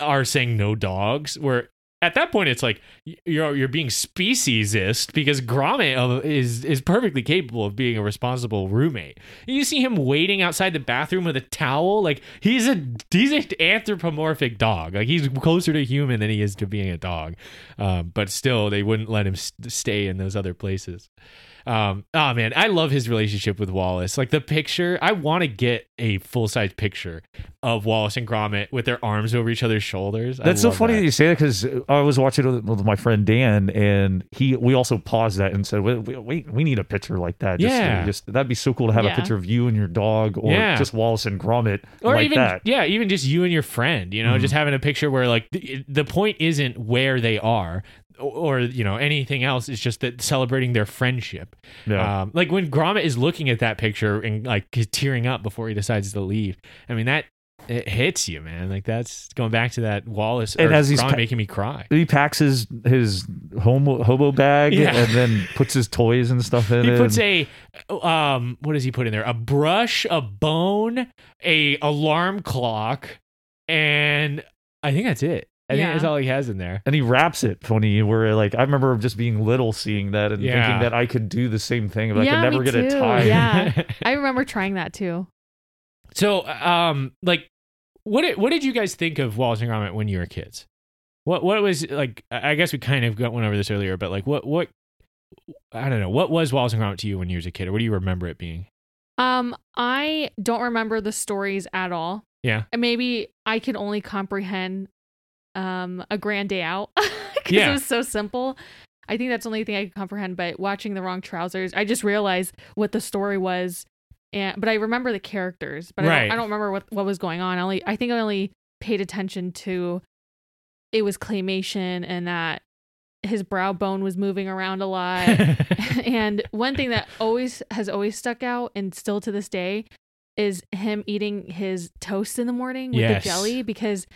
are saying no dogs where at that point it's like you're you're being speciesist because Gromit uh, is is perfectly capable of being a responsible roommate. You see him waiting outside the bathroom with a towel, like he's a he's an anthropomorphic dog. Like he's closer to human than he is to being a dog. Um, but still, they wouldn't let him st- stay in those other places. Um, oh man, I love his relationship with Wallace. Like the picture, I want to get a full size picture of Wallace and Gromit with their arms over each other's shoulders. I That's so funny that. that. you say that because I was watching it with, with my friend Dan, and he we also paused that and said, "Wait, wait, wait we need a picture like that. Just, Yeah. just that'd be so cool to have Yeah. a picture of you and your dog, or Yeah. just Wallace and Gromit or like even that." yeah, even just you and your friend. You know, Mhm. just having a picture where like the, the point isn't where they are. Or, or, you know anything else it's just that celebrating their friendship Yeah. um, like when gromit is looking at that picture and like tearing up before he decides to leave i mean that it hits you man like that's going back to that wallace And or as he's gromit pa- making me cry he packs his his homo, hobo bag Yeah. and then puts his toys and stuff in he it. puts a um what does he put in there a brush a bone a alarm clock and i think that's it i think Yeah. that's all he has in there and he wraps it funny where like I remember just being little seeing that and Yeah. thinking that I could do the same thing if I could never me get a too. tie. Yeah. <laughs> I remember trying that too. So, um, like, what did, what did you guys think of Wallace and Gromit when you were kids? What what was like? I I guess we kind of got went over this earlier, but like, what what I don't know. What was Wallace and Gromit to you when you was a kid, or what do you remember it being? Um, I don't remember the stories at all. Yeah. And maybe I could only comprehend um a grand day out <laughs> because Yeah. it was so simple. I think that's the only thing I could comprehend. But watching the wrong trousers, I just realized what the story was. And but I remember the characters, but I, don't, I don't remember what what was going on. I only I think I only paid attention to it was claymation and that his brow bone was moving around a lot. <laughs> <laughs> and one thing that always has always stuck out and still to this day is him eating his toast in the morning with Yes. the jelly because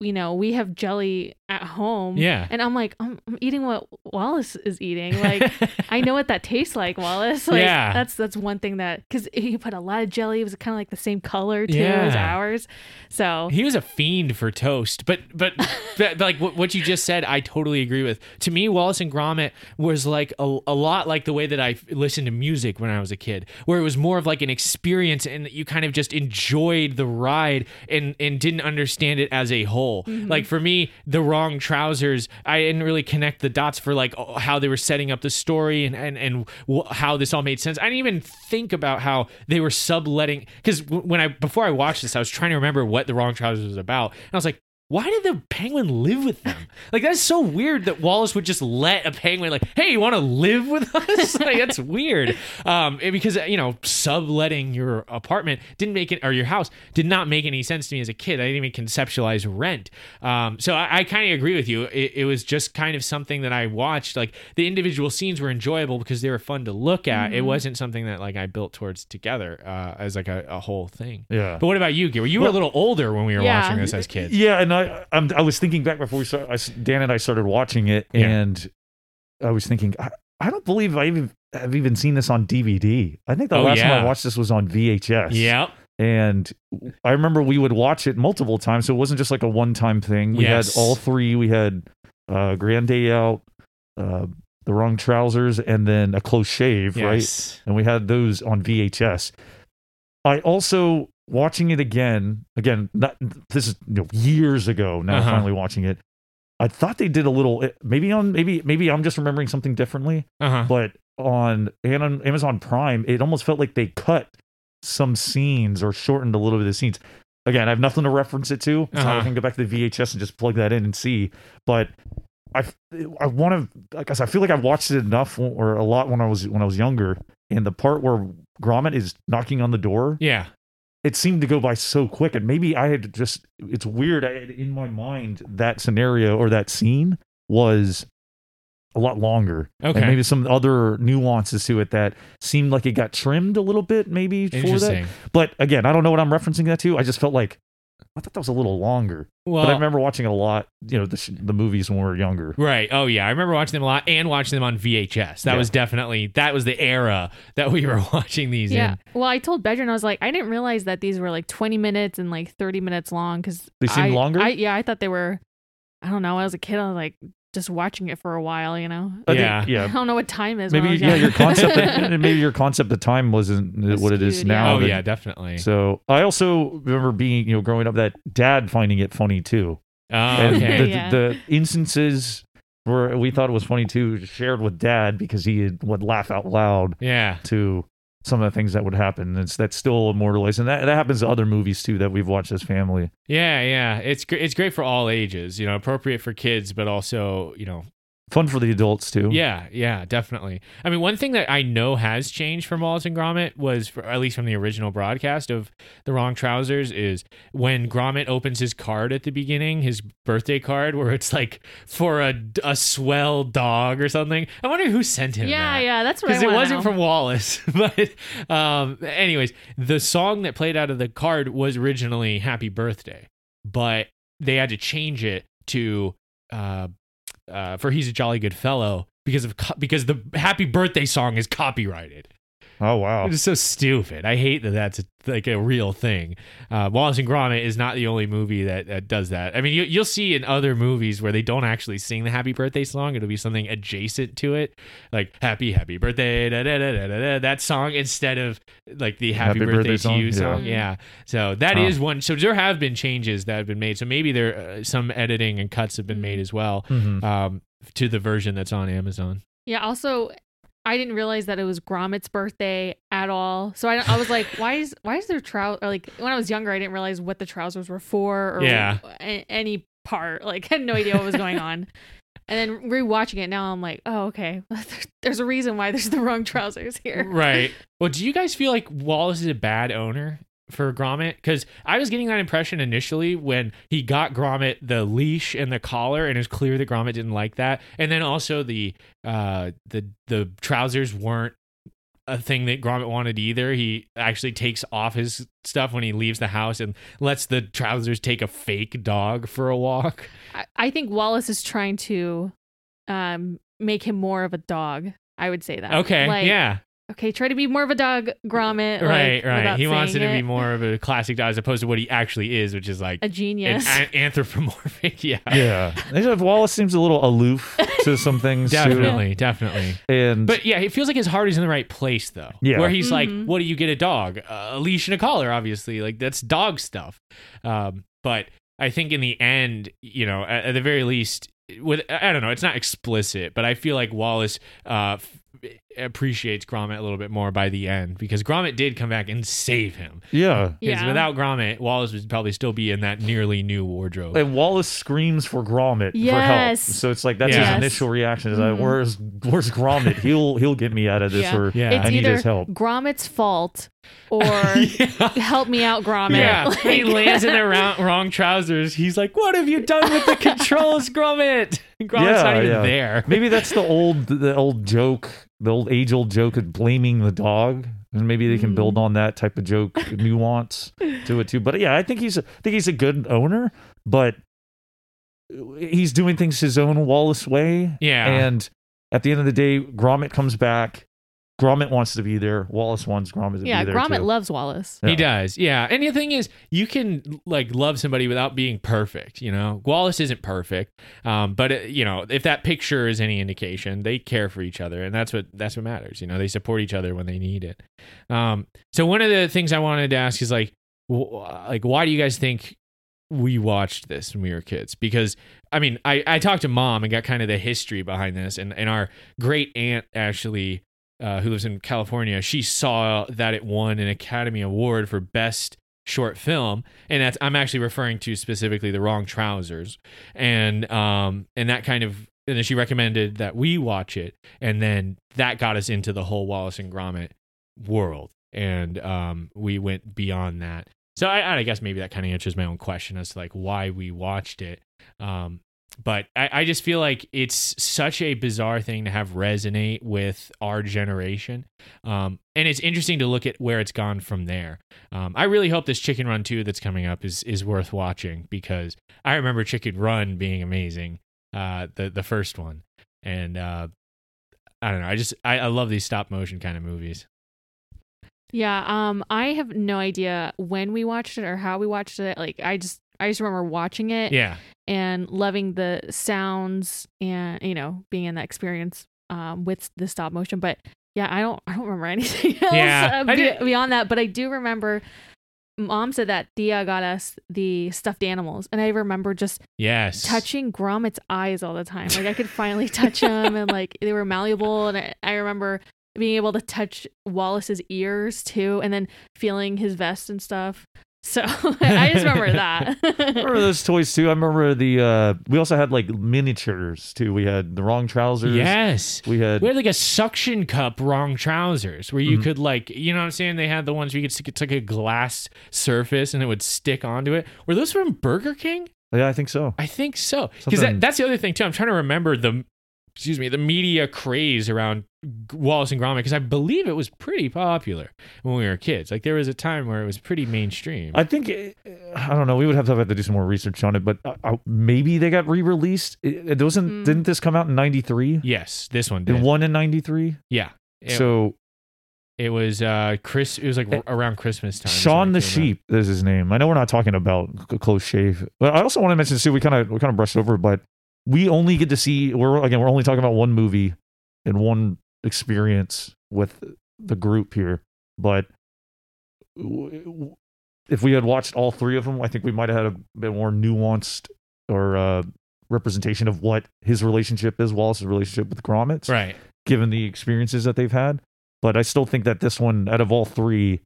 you know we have jelly at home yeah. and i'm like I'm, I'm eating what wallace is eating like <laughs> i know what that tastes like wallace like Yeah. that's that's one thing that because he put a lot of jelly it was kind of like the same color too as Yeah. ours so He was a fiend for toast, but but, <laughs> but like what, what you just said, I totally agree with. To me, Wallace and Gromit was like a, a lot like the way that I listened to music when I was a kid, where it was more of like an experience and you kind of just enjoyed the ride and and didn't understand it as a whole. Mm-hmm. Like for me, the wrong trousers, I didn't really connect the dots for like oh, how they were setting up the story and and and how this all made sense. I didn't even think about how they were subletting because when I before I watched this, I was trying to remember what the wrong trousers was about, and I was like. Why did the penguin live with them? Like that's so weird that Wallace would just let a penguin like, "Hey, you want to live with us?" <laughs> like that's weird. Um, because you know, subletting your apartment didn't make it or your house did not make any sense to me as a kid. I didn't even conceptualize rent. Um, so I, I kind of agree with you. It, it was just kind of something that I watched. Like the individual scenes were enjoyable because they were fun to look at. It Mhm. wasn't something that like I built towards together uh, as like a, a whole thing. Yeah. But what about you, Gary? You were a little older when we were Yeah. watching this as kids. Yeah, and I I'm, I was thinking back before we started, I Dan and I started watching it, Yeah. and I was thinking, I, I don't believe I even have even seen this on DVD. I think the Oh, last time. I watched this was on VHS. Yep. and I remember we would watch it multiple times, so it wasn't just like a one time thing. We Yes. had all three. We had uh, Grand Day Out, uh, The Wrong Trousers, and then A Close Shave, right? And we had those on VHS. I also watching it again. Again, not this is you know, years ago. Now Uh-huh. finally watching it, I thought they did a little. eh, Maybe on maybe maybe I'm just remembering something differently. Uh huh. But on and on Amazon Prime, it almost felt like they cut some scenes or shortened a little bit of the scenes. Again, I have nothing to reference it to, so Uh-huh. I can go back to the VHS and just plug that in and see. But I I want to like I said, I feel like I've watched it enough or a lot when I was when I was younger. And the part where Gromit is knocking on the door, Yeah. It seemed to go by so quick. And maybe I had just it's weird. I had in my mind that scenario or that scene was a lot longer. Okay. And maybe some other nuances to it that seemed like it got trimmed a little bit, maybe for that. Interesting. But again, I don't know what I'm referencing that to. I just felt like I thought that was a little longer. Well, but I remember watching it a lot, you know, the, the movies when we were younger. Right. Oh yeah, I remember watching them a lot and watching them on VHS. That Yeah. was definitely that was the era that we were <laughs> watching these yeah in. well i told bedrin i was like i didn't realize that these were like 20 minutes and like 30 minutes long because They seemed I- longer? I, yeah i thought they were i don't know when i was a kid i was like just watching it for a while you know I think- Yeah. I don't know what time is. Maybe yeah, young. your concept of, <laughs> maybe your concept of time wasn't Was what it is skewed, now. Oh but- yeah, definitely. So I also remember being, you know, growing up that dad finding it funny too. oh, okay. the, Yeah. the instances where we thought it was funny too, shared with dad because he would laugh out loud Yeah. to some of the things that would happen. It's that's still immortalized, and that, that happens to other movies too that we've watched as family. Yeah, yeah. It's it's great for all ages, you know, appropriate for kids, but also, you know, Fun for the adults too. Yeah, yeah, definitely. I mean, one thing that I know has changed from Wallace and Gromit was, for, at least from the original broadcast of The Wrong Trousers, is when Gromit opens his card at the beginning, his birthday card, where it's like for a, a swell dog or something. I wonder who sent him Yeah, that. yeah, that's what Because it wasn't know. from Wallace. <laughs> But, um, anyways, the song that played out of the card was originally Happy Birthday, but they had to change it to uh, uh, for he's a jolly good fellow because of co- because the happy birthday song is copyrighted. Oh wow. It's so stupid. I hate that that's a, like a real thing. Uh, Wallace and Gromit is not the only movie that, that does that. I mean, you, you'll see in other movies where they don't actually sing the happy birthday song. It'll be something adjacent to it, like happy happy birthday da, da, da, da, da, da, that song instead of like the happy, Happy birthday, birthday to song? you Yeah. song. Yeah. So that is Huh. one. So there have been changes that have been made. So maybe there uh, some editing and cuts have been made as well Mhm. um, to the version that's on Amazon. Yeah. Also, I didn't realize that it was Gromit's birthday at all. So I, I was like, why is why is there trousers? Like when I was younger, I didn't realize what the trousers were for or Yeah. a- any part. Like <laughs> had no idea what was going on. And then rewatching it now, I'm like, oh okay. <laughs> There's a reason why there's the wrong trousers here. Right. <laughs> Well, do you guys feel like Wallace is a bad owner for Gromit? Because I was getting that impression initially when he got Gromit the leash and the collar, and it was clear that Gromit didn't like that. And then also the uh the the trousers weren't a thing that Gromit wanted either. He actually takes off his stuff when he leaves the house and lets the trousers take a fake dog for a walk. I, I think Wallace is trying to um make him more of a dog. I would say that. Okay. Like, yeah. Okay, try to be more of a dog, Gromit. Right. like, right. without He wants it saying to be more of a classic dog as opposed to what he actually is, which is like a genius. an- anthropomorphic. <laughs> Yeah. Yeah. Except Wallace seems a little aloof to some things too. Definitely, definitely. And But yeah, it feels like his heart is in the right place though. Yeah. Where he's like, Mhm. what do you get a dog? Uh, a leash and a collar, obviously. Like that's dog stuff. Um, but I think in the end, you know, at, at the very least, with I don't know, it's not explicit, but I feel like Wallace uh, f- appreciates Gromit a little bit more by the end because Gromit did come back and save him. yeah. Because Yeah. without Gromit, Wallace would probably still be in that nearly new wardrobe. And Wallace screams for Gromit for help. So it's like that's Yes. his initial reaction is like, Mhm. where's where's Gromit? He'll he'll get me out of this Yeah. or Yeah. it's I need either his help. Gromit's fault <laughs> or yeah. help me out, Gromit. Yeah, <laughs> Like- he lands in the wrong, wrong trousers. He's like, "What have you done with the controls, Gromit?" <laughs> Gromit's Yeah, not even yeah. there. Maybe that's the old the old joke, the old age old joke of blaming the dog. And maybe they can Mhm. build on that type of joke <laughs> nuance to it too. But yeah, I think he's a, I think he's a good owner, but he's doing things his own Wallace way. Yeah. And at the end of the day, Gromit comes back. Gromit wants to be there. Wallace wants Gromit to yeah, be there. Gromit too. loves Wallace. Yeah. He does, yeah. And the thing is, you can like love somebody without being perfect. You know, Wallace isn't perfect, um, but uh, you know, if that picture is any indication, they care for each other, and that's what that's what matters. You know, they support each other when they need it. Um, so one of the things I wanted to ask is like, w- like, why do you guys think we watched this when we were kids? Because I mean, I I talked to mom and got kind of the history behind this, and and our great aunt actually uh, who lives in California, she saw that it won an Academy Award for Best Short Film, and that's I'm actually referring to specifically the Wrong Trousers, and um and that kind of and then she recommended that we watch it, and then that got us into the whole Wallace and Gromit world, and um we went beyond that. So I, I guess maybe that kind of answers my own question as to like why we watched it. Um, but I, I just feel like it's such a bizarre thing to have resonate with our generation. Um, and it's interesting to look at where it's gone from there. Um, I really hope this Chicken Run 2 that's coming up is is worth watching because I remember Chicken Run being amazing, uh, the the first one, and uh, I don't know. I just I, I love these stop motion kind of movies. Yeah, um, I have no idea when we watched it or how we watched it. Like, I just, I just remember watching it Yeah, and loving the sounds and you know being in that experience um, with the stop motion. But yeah, I don't, <laughs> I don't remember anything <laughs> else Yeah, uh, be- beyond that. But I do remember mom said that Thea got us the stuffed animals, and I remember just Yes. touching Gromit's eyes all the time. Like I could finally <laughs> touch them, and like they were malleable. And I, I remember being able to touch Wallace's ears too, and then feeling his vest and stuff. So <laughs> I just remember <laughs> that. I remember those toys too. I remember the. uh We also had like miniatures too. We had the wrong trousers. Yes. We had. We had like a suction cup wrong trousers where you Mhm. could like you know what I'm saying they had the ones where you could stick it's like a glass surface and it would stick onto it. Were those from Burger King? yeah, I think so. I think so. Because that, that's the other thing too. I'm trying to remember the excuse me the media craze around Wallace and Gromit because I believe it was pretty popular when we were kids. Like there was a time where it was pretty mainstream. I think eh, I don't know. We would have to have to do some more research on it, but uh, uh, maybe they got re-released. It, it wasn't. Mm. Didn't this come out in '93? yes, this one did. It won in '93. yeah. It, So it was uh Chris. It was like Eh, around Christmas time. is Shaun the it came out. Sheep is his name. I know we're not talking about close shave, but I also want to mention too. We kind of we kind of brushed over, but we only get to see. We're again we're only talking about one movie and one experience with the group here, but if we had watched all three of them, I think we might have had a bit more nuanced or uh, representation of what his relationship is, Wallace's relationship with Gromit's Right. given the experiences that they've had. But I still think that this one, out of all three,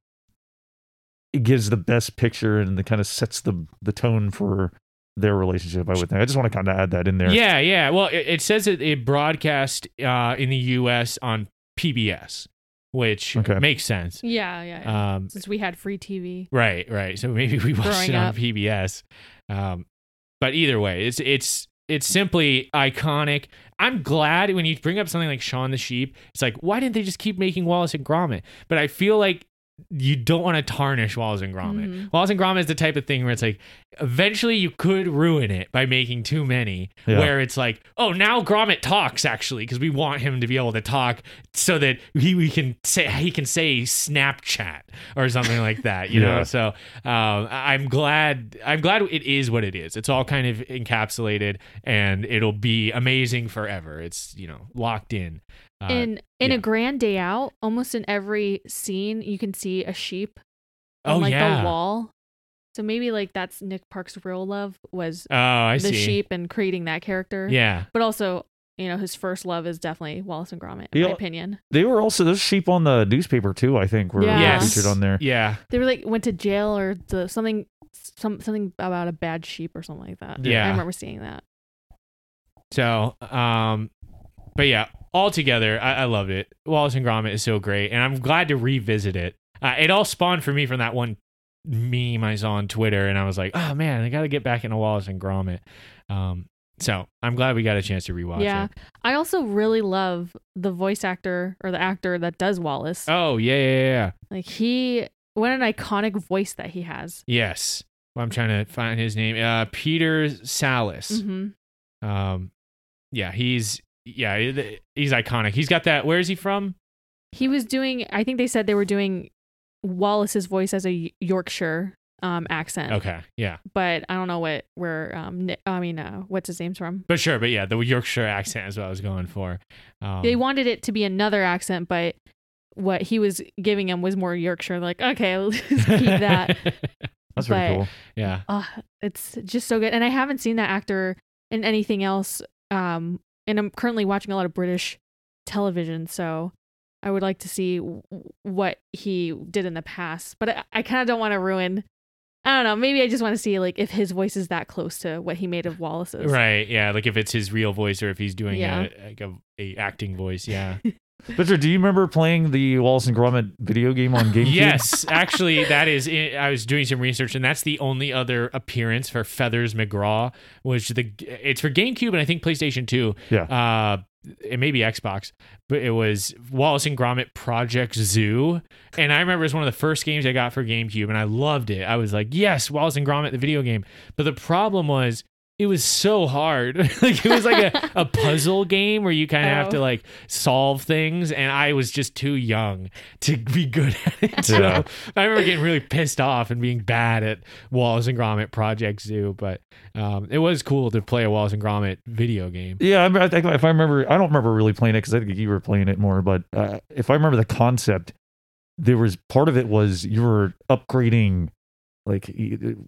it gives the best picture and it kind of sets the the tone for their relationship. I would think. I just want to kind of add that in there. Yeah, yeah. Well, it, it says it, it broadcast uh, in the U.S. on PBS, which Okay. makes sense. yeah, yeah. yeah. Um, Since we had free TV. right, right. So maybe we watched it on up. PBS. Um, but either way, it's it's it's simply iconic. I'm glad when you bring up something like Shaun the Sheep, it's like why didn't they just keep making Wallace and Gromit? But I feel like you don't want to tarnish Wallace and Gromit. Mhm. Wallace and Gromit is the type of thing where it's like eventually you could ruin it by making too many. Yeah. Where it's like, oh, now Gromit talks actually because we want him to be able to talk so that he we can say he can say Snapchat or something like that. You know, so um, I'm glad I'm glad it is what it is. It's all kind of encapsulated and it'll be amazing forever. It's you know locked in. Uh, in in yeah. a grand day out, almost in every scene, you can see a sheep on oh like yeah. the wall. So maybe like that's Nick Park's real love was Oh, I the see. sheep and creating that character. Yeah. But also, you know, his first love is definitely Wallace and Gromit, in Yeah. my opinion. They were also those sheep on the newspaper too. I think were Yeah. Yes. featured on there. Yeah. They were like went to jail or the something some something about a bad sheep or something like that. Yeah. I remember seeing that. So, um, but yeah, altogether, I, I loved it. Wallace and Gromit is so great, and I'm glad to revisit it. Uh, it all spawned for me from that one meme I saw on Twitter, and I was like, oh man, I got to get back into Wallace and Gromit. Um, so I'm glad we got a chance to rewatch it. yeah. it. I also really love the voice actor or the actor that does Wallace. Oh yeah, yeah, yeah. Like he what an iconic voice that he has. Yes. Well, I'm trying to find his name. Uh, Peter Sallis. hmm Um, yeah, he's yeah, he's iconic. He's got that. Where is he from? He was doing I think they said they were doing Wallace's voice as a Yorkshire um accent. Okay, yeah, But I don't know what where um I mean uh, what's his name's from. but sure, but yeah, the Yorkshire accent is what I was going for. Um, they wanted it to be another accent, but what he was giving him was more Yorkshire. Like, okay, <laughs> let's keep that. <laughs> That's But- very cool. yeah. uh, it's just so good. And I haven't seen that actor in anything else. Um, and I'm currently watching a lot of British television, so I would like to see w- what he did in the past. But I, I kind of don't want to ruin. I don't know. Maybe I just want to see like if his voice is that close to what he made of Wallace's. Right. Yeah. Like if it's his real voice or if he's doing Yeah. a, like a, a acting voice. Yeah. <laughs> Richard, do you remember playing the Wallace and Gromit video game on GameCube? yes. Actually, that is. I was doing some research, and that's the only other appearance for Feathers McGraw, which the it's for GameCube and I think PlayStation Two. Yeah. Uh, it may be Xbox, but it was Wallace and Gromit Project Zoo, and I remember it was one of the first games I got for GameCube, and I loved it. I was like, yes, Wallace and Gromit, the video game. But the problem was. It was so hard. <laughs> like it was like a, a <laughs> puzzle game where you kind of have Oh. to like solve things, and I was just too young to be good at it. <laughs> So Yeah. I remember getting really pissed off and being bad at Wallace and Gromit Project Zoo, but um, it was cool to play a Wallace and Gromit video game. Yeah, I, I think if I remember, I don't remember really playing it because I think you were playing it more. But uh, if I remember the concept, there was part of it was you were upgrading like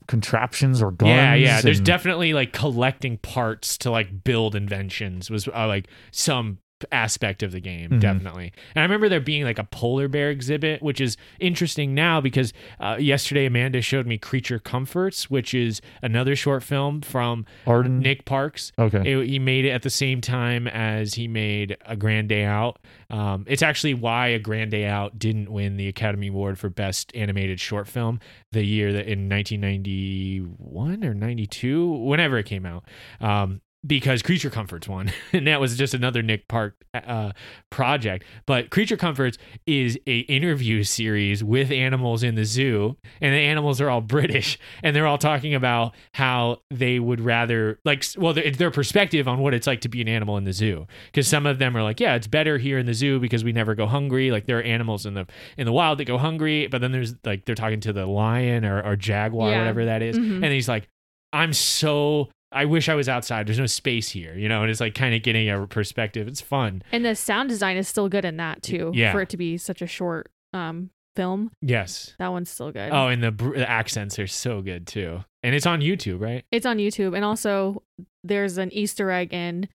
contraptions or guns. yeah, yeah. There's and- definitely like collecting parts to like build inventions was uh, like some aspect of the game Mhm. definitely and i remember there being like a polar bear exhibit which is interesting now because uh, yesterday amanda showed me creature comforts which is another short film from Aardman. nick parks Okay. It- he made it at the same time as he made A Grand Day Out. Um, it's actually why A Grand Day Out didn't win the Academy Award for Best Animated Short Film the year that in 1991 or 92, whenever it came out. Um, because Creature Comforts won, <laughs> and that was just another Nick Park uh, project. But Creature Comforts is a interview series with animals in the zoo, and the animals are all <laughs> British, and they're all talking about how they would rather like, well, their, their perspective on what it's like to be an animal in the zoo. Because some of them are like, yeah, it's better here in the zoo because we never go hungry. Like there are animals in the in the wild that go hungry, but then there's like they're talking to the lion or, or jaguar, Yeah. whatever that is, Mhm. and he's like, I'm so. I wish I was outside. There's no space here, you know, and it's like kind of getting a perspective. It's fun. And the sound design is still good in that too. Yeah. For it to be such a short um film, Yes. that one's still good. Oh, and the, br- the accents are so good too. And it's on YouTube, right? It's on YouTube, and also there's an Easter egg in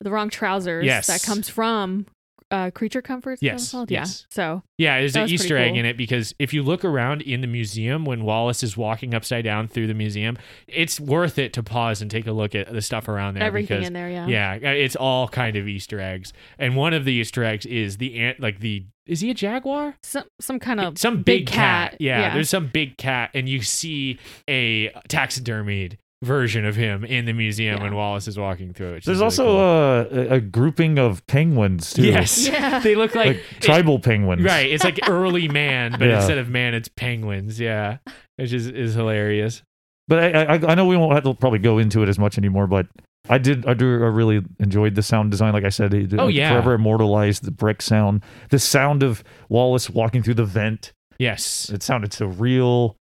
the wrong trousers Yes. that comes from uh, Creature Comforts. is that what Yes, it's yes. Yeah. So Yeah, there's an Easter egg cool. in it because if you look around in the museum when Wallace is walking upside down through the museum, it's worth it to pause and take a look at the stuff around there. everything because, in there, yeah. Yeah, uh, it's all kind of Easter eggs, and one of the Easter eggs is the ant, like the is he a jaguar? Some some kind of some big, big cat. cat, Yeah, yeah. there's some big cat, and you see a taxidermied version of him in the museum Yeah. when Wallace is walking through it. There's really also cool. a, a grouping of penguins too. yes, Yeah. <laughs> they look like, Like tribal penguins. right. It's like early man, but Yeah. instead of man, it's penguins. Yeah, which is is hilarious. But I, I I know we won't have to probably go into it as much anymore, but I did I do I really enjoyed the sound design. Like I said, it, Oh, yeah. forever immortalized the brick sound. The sound of Wallace walking through the vent. Yes. It sounded so real.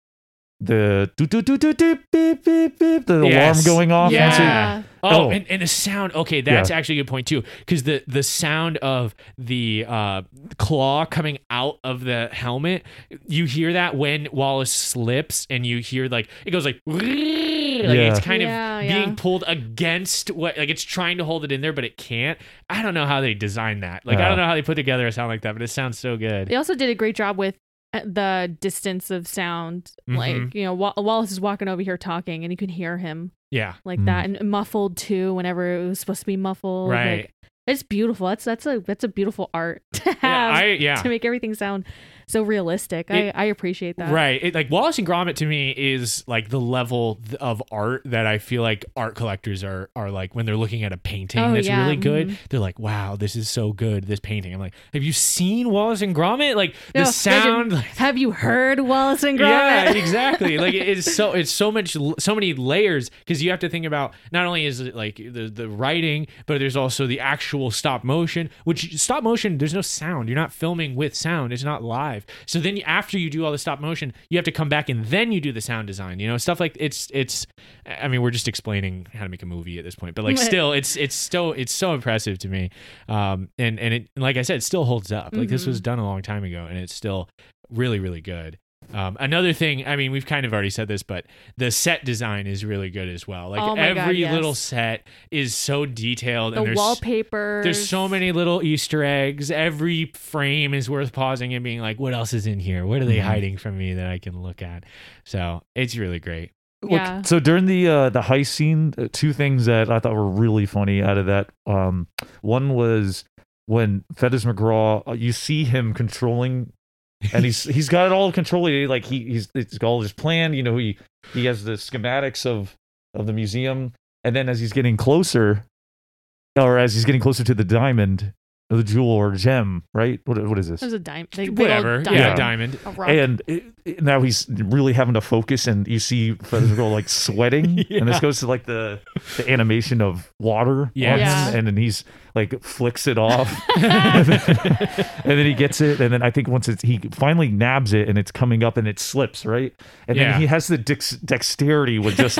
The do do do do beep beep beep beep. The alarm going off. Yeah. once. Oh, Oh. And, and the sound. Okay, that's Yeah. actually a good point too, because the the sound of the uh, claw coming out of the helmet, you hear that when Wallace slips, and you hear like it goes like, <laughs> like Yeah. it's kind Yeah, of yeah. being pulled against what, like it's trying to hold it in there, but it can't. I don't know how they designed that. Like I don't know how they put together a sound like that, but it sounds so good. They also did a great job with the distance of sound. Mhm. Like you know, Wa- Wallace is walking over here talking, and you can hear him Yeah. like Mm. that, and muffled too. Whenever it was supposed to be muffled, like, Right. it's beautiful. That's that's a that's a beautiful art <laughs> to have Yeah. I yeah. to make everything sound so realistic. It- I I appreciate that. Right. It, like Wallace and Gromit to me is like the level of art that I feel like art collectors are are like when they're looking at a painting Oh, that's yeah, really good. mhm. They're like, "Wow, this is so good. This painting." I'm like, "Have you seen Wallace and Gromit? Like the No, like, sound." like- Have you heard Wallace and Gromit? yeah, <laughs> exactly. Like it is so it's so much so many layers because you have to think about not only is it like the the writing, but there's also the actual stop motion. Which stop motion, there's no sound. You're not filming with sound. It's not live. So then after you do all the stop motion, you have to come back and then you do the sound design. You know, stuff like it's it's. I mean, we're just explaining how to make a movie at this point, but like <laughs> still, it's it's still it's so impressive to me. Um, and and it like I said, it still holds up. Like this Mhm. was done a long time ago, and it's still really really good. Um, another thing, I mean, we've kind of already said this, but the set design is really good as well. Like Oh my God, every yes. little set is so detailed, The and there's wallpaper. there's so many little Easter eggs. Every frame is worth pausing and being like, "What else is in here? What are they Mhm. hiding from me that I can look at?" So it's really great. Look, Yeah. so during the uh, the heist scene, uh, two things that I thought were really funny out of that. Um, one was when Feathers McGraw, uh, you see him controlling, and he's he's got it all controlled. Like he he's it's all just planned. You know, he he has the schematics of of the museum, and then as he's getting closer, or as he's getting closer to the diamond, the jewel or gem, right? What what is this? It was a dime. Big, big Whatever, diamond. yeah, diamond. A and it, it- now he's really having to focus and you see Feathers McGraw like <laughs> sweating and this goes to like the the animation of water on Yes. Yeah. and then he's like flicks it off and, <laughs> then, <laughs> and then he gets it and then I think once it's he finally nabs it and it's coming up and it slips right and Yeah. then he has the dex- dexterity with just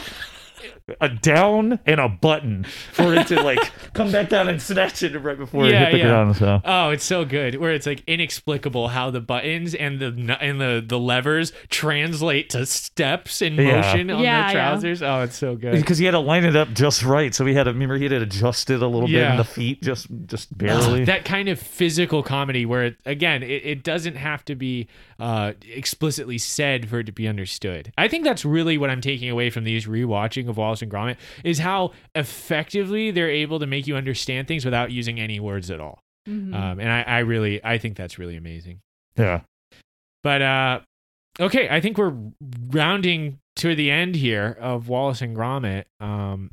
a down and a button for it to like <laughs> come back down and snatch it right before it Yeah, hit the yeah. ground. So Oh, it's so good. Where it's like inexplicable how the buttons and the and the the levers translate to steps in Yeah. motion on Yeah, the yeah. trousers. Oh, it's so good. because he had to line it up just right, so he had to remember he had to adjust it a little bit in the feet, just just barely. <sighs> that kind of physical comedy where it, again it, it doesn't have to be uh, explicitly said for it to be understood i think that's really what i'm taking away from these rewatching of wallace and gromit is how effectively they're able to make you understand things without using any words at all Mhm. um, and I, I really i think that's really amazing yeah. but uh, okay i think we're rounding to the end here of wallace and gromit um,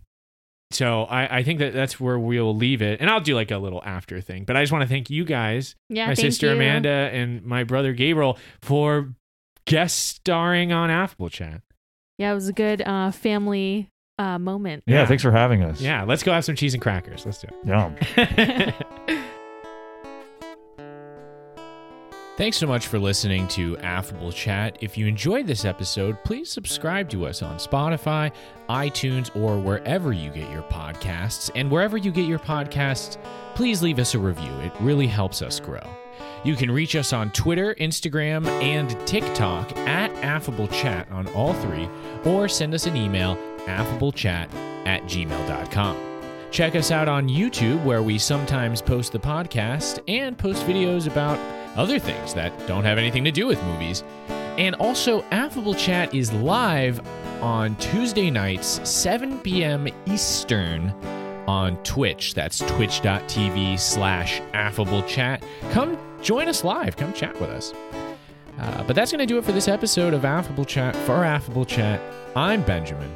so I, I think that that's where we'll leave it and i'll do like a little after thing but i just want to thank you guys yeah, my sister you. Amanda and my brother Gabriel for guest starring on Affable Chat. Yeah, it was a good uh, family uh, moment. yeah, Yeah. Thanks for having us. Yeah, let's go have some cheese and crackers. Let's do Yum. it. <laughs> Thanks so much for listening to Affable Chat. If you enjoyed this episode, please subscribe to us on Spotify, iTunes, or wherever you get your podcasts. And wherever you get your podcasts, please leave us a review. It really helps us grow. You can reach us on Twitter, Instagram, and TikTok at Affable Chat on all three, or send us an email, affablechat at gmail.com. Check us out on YouTube, where we sometimes post the podcast and post videos about other things that don't have anything to do with movies. And also, Affable Chat is live on Tuesday nights, 7 p.m. Eastern on Twitch. That's twitch.tv slash affable chat. Come join us live. Come chat with us. Uh, but that's going to do it for this episode of Affable Chat. For Affable Chat, I'm Benjamin.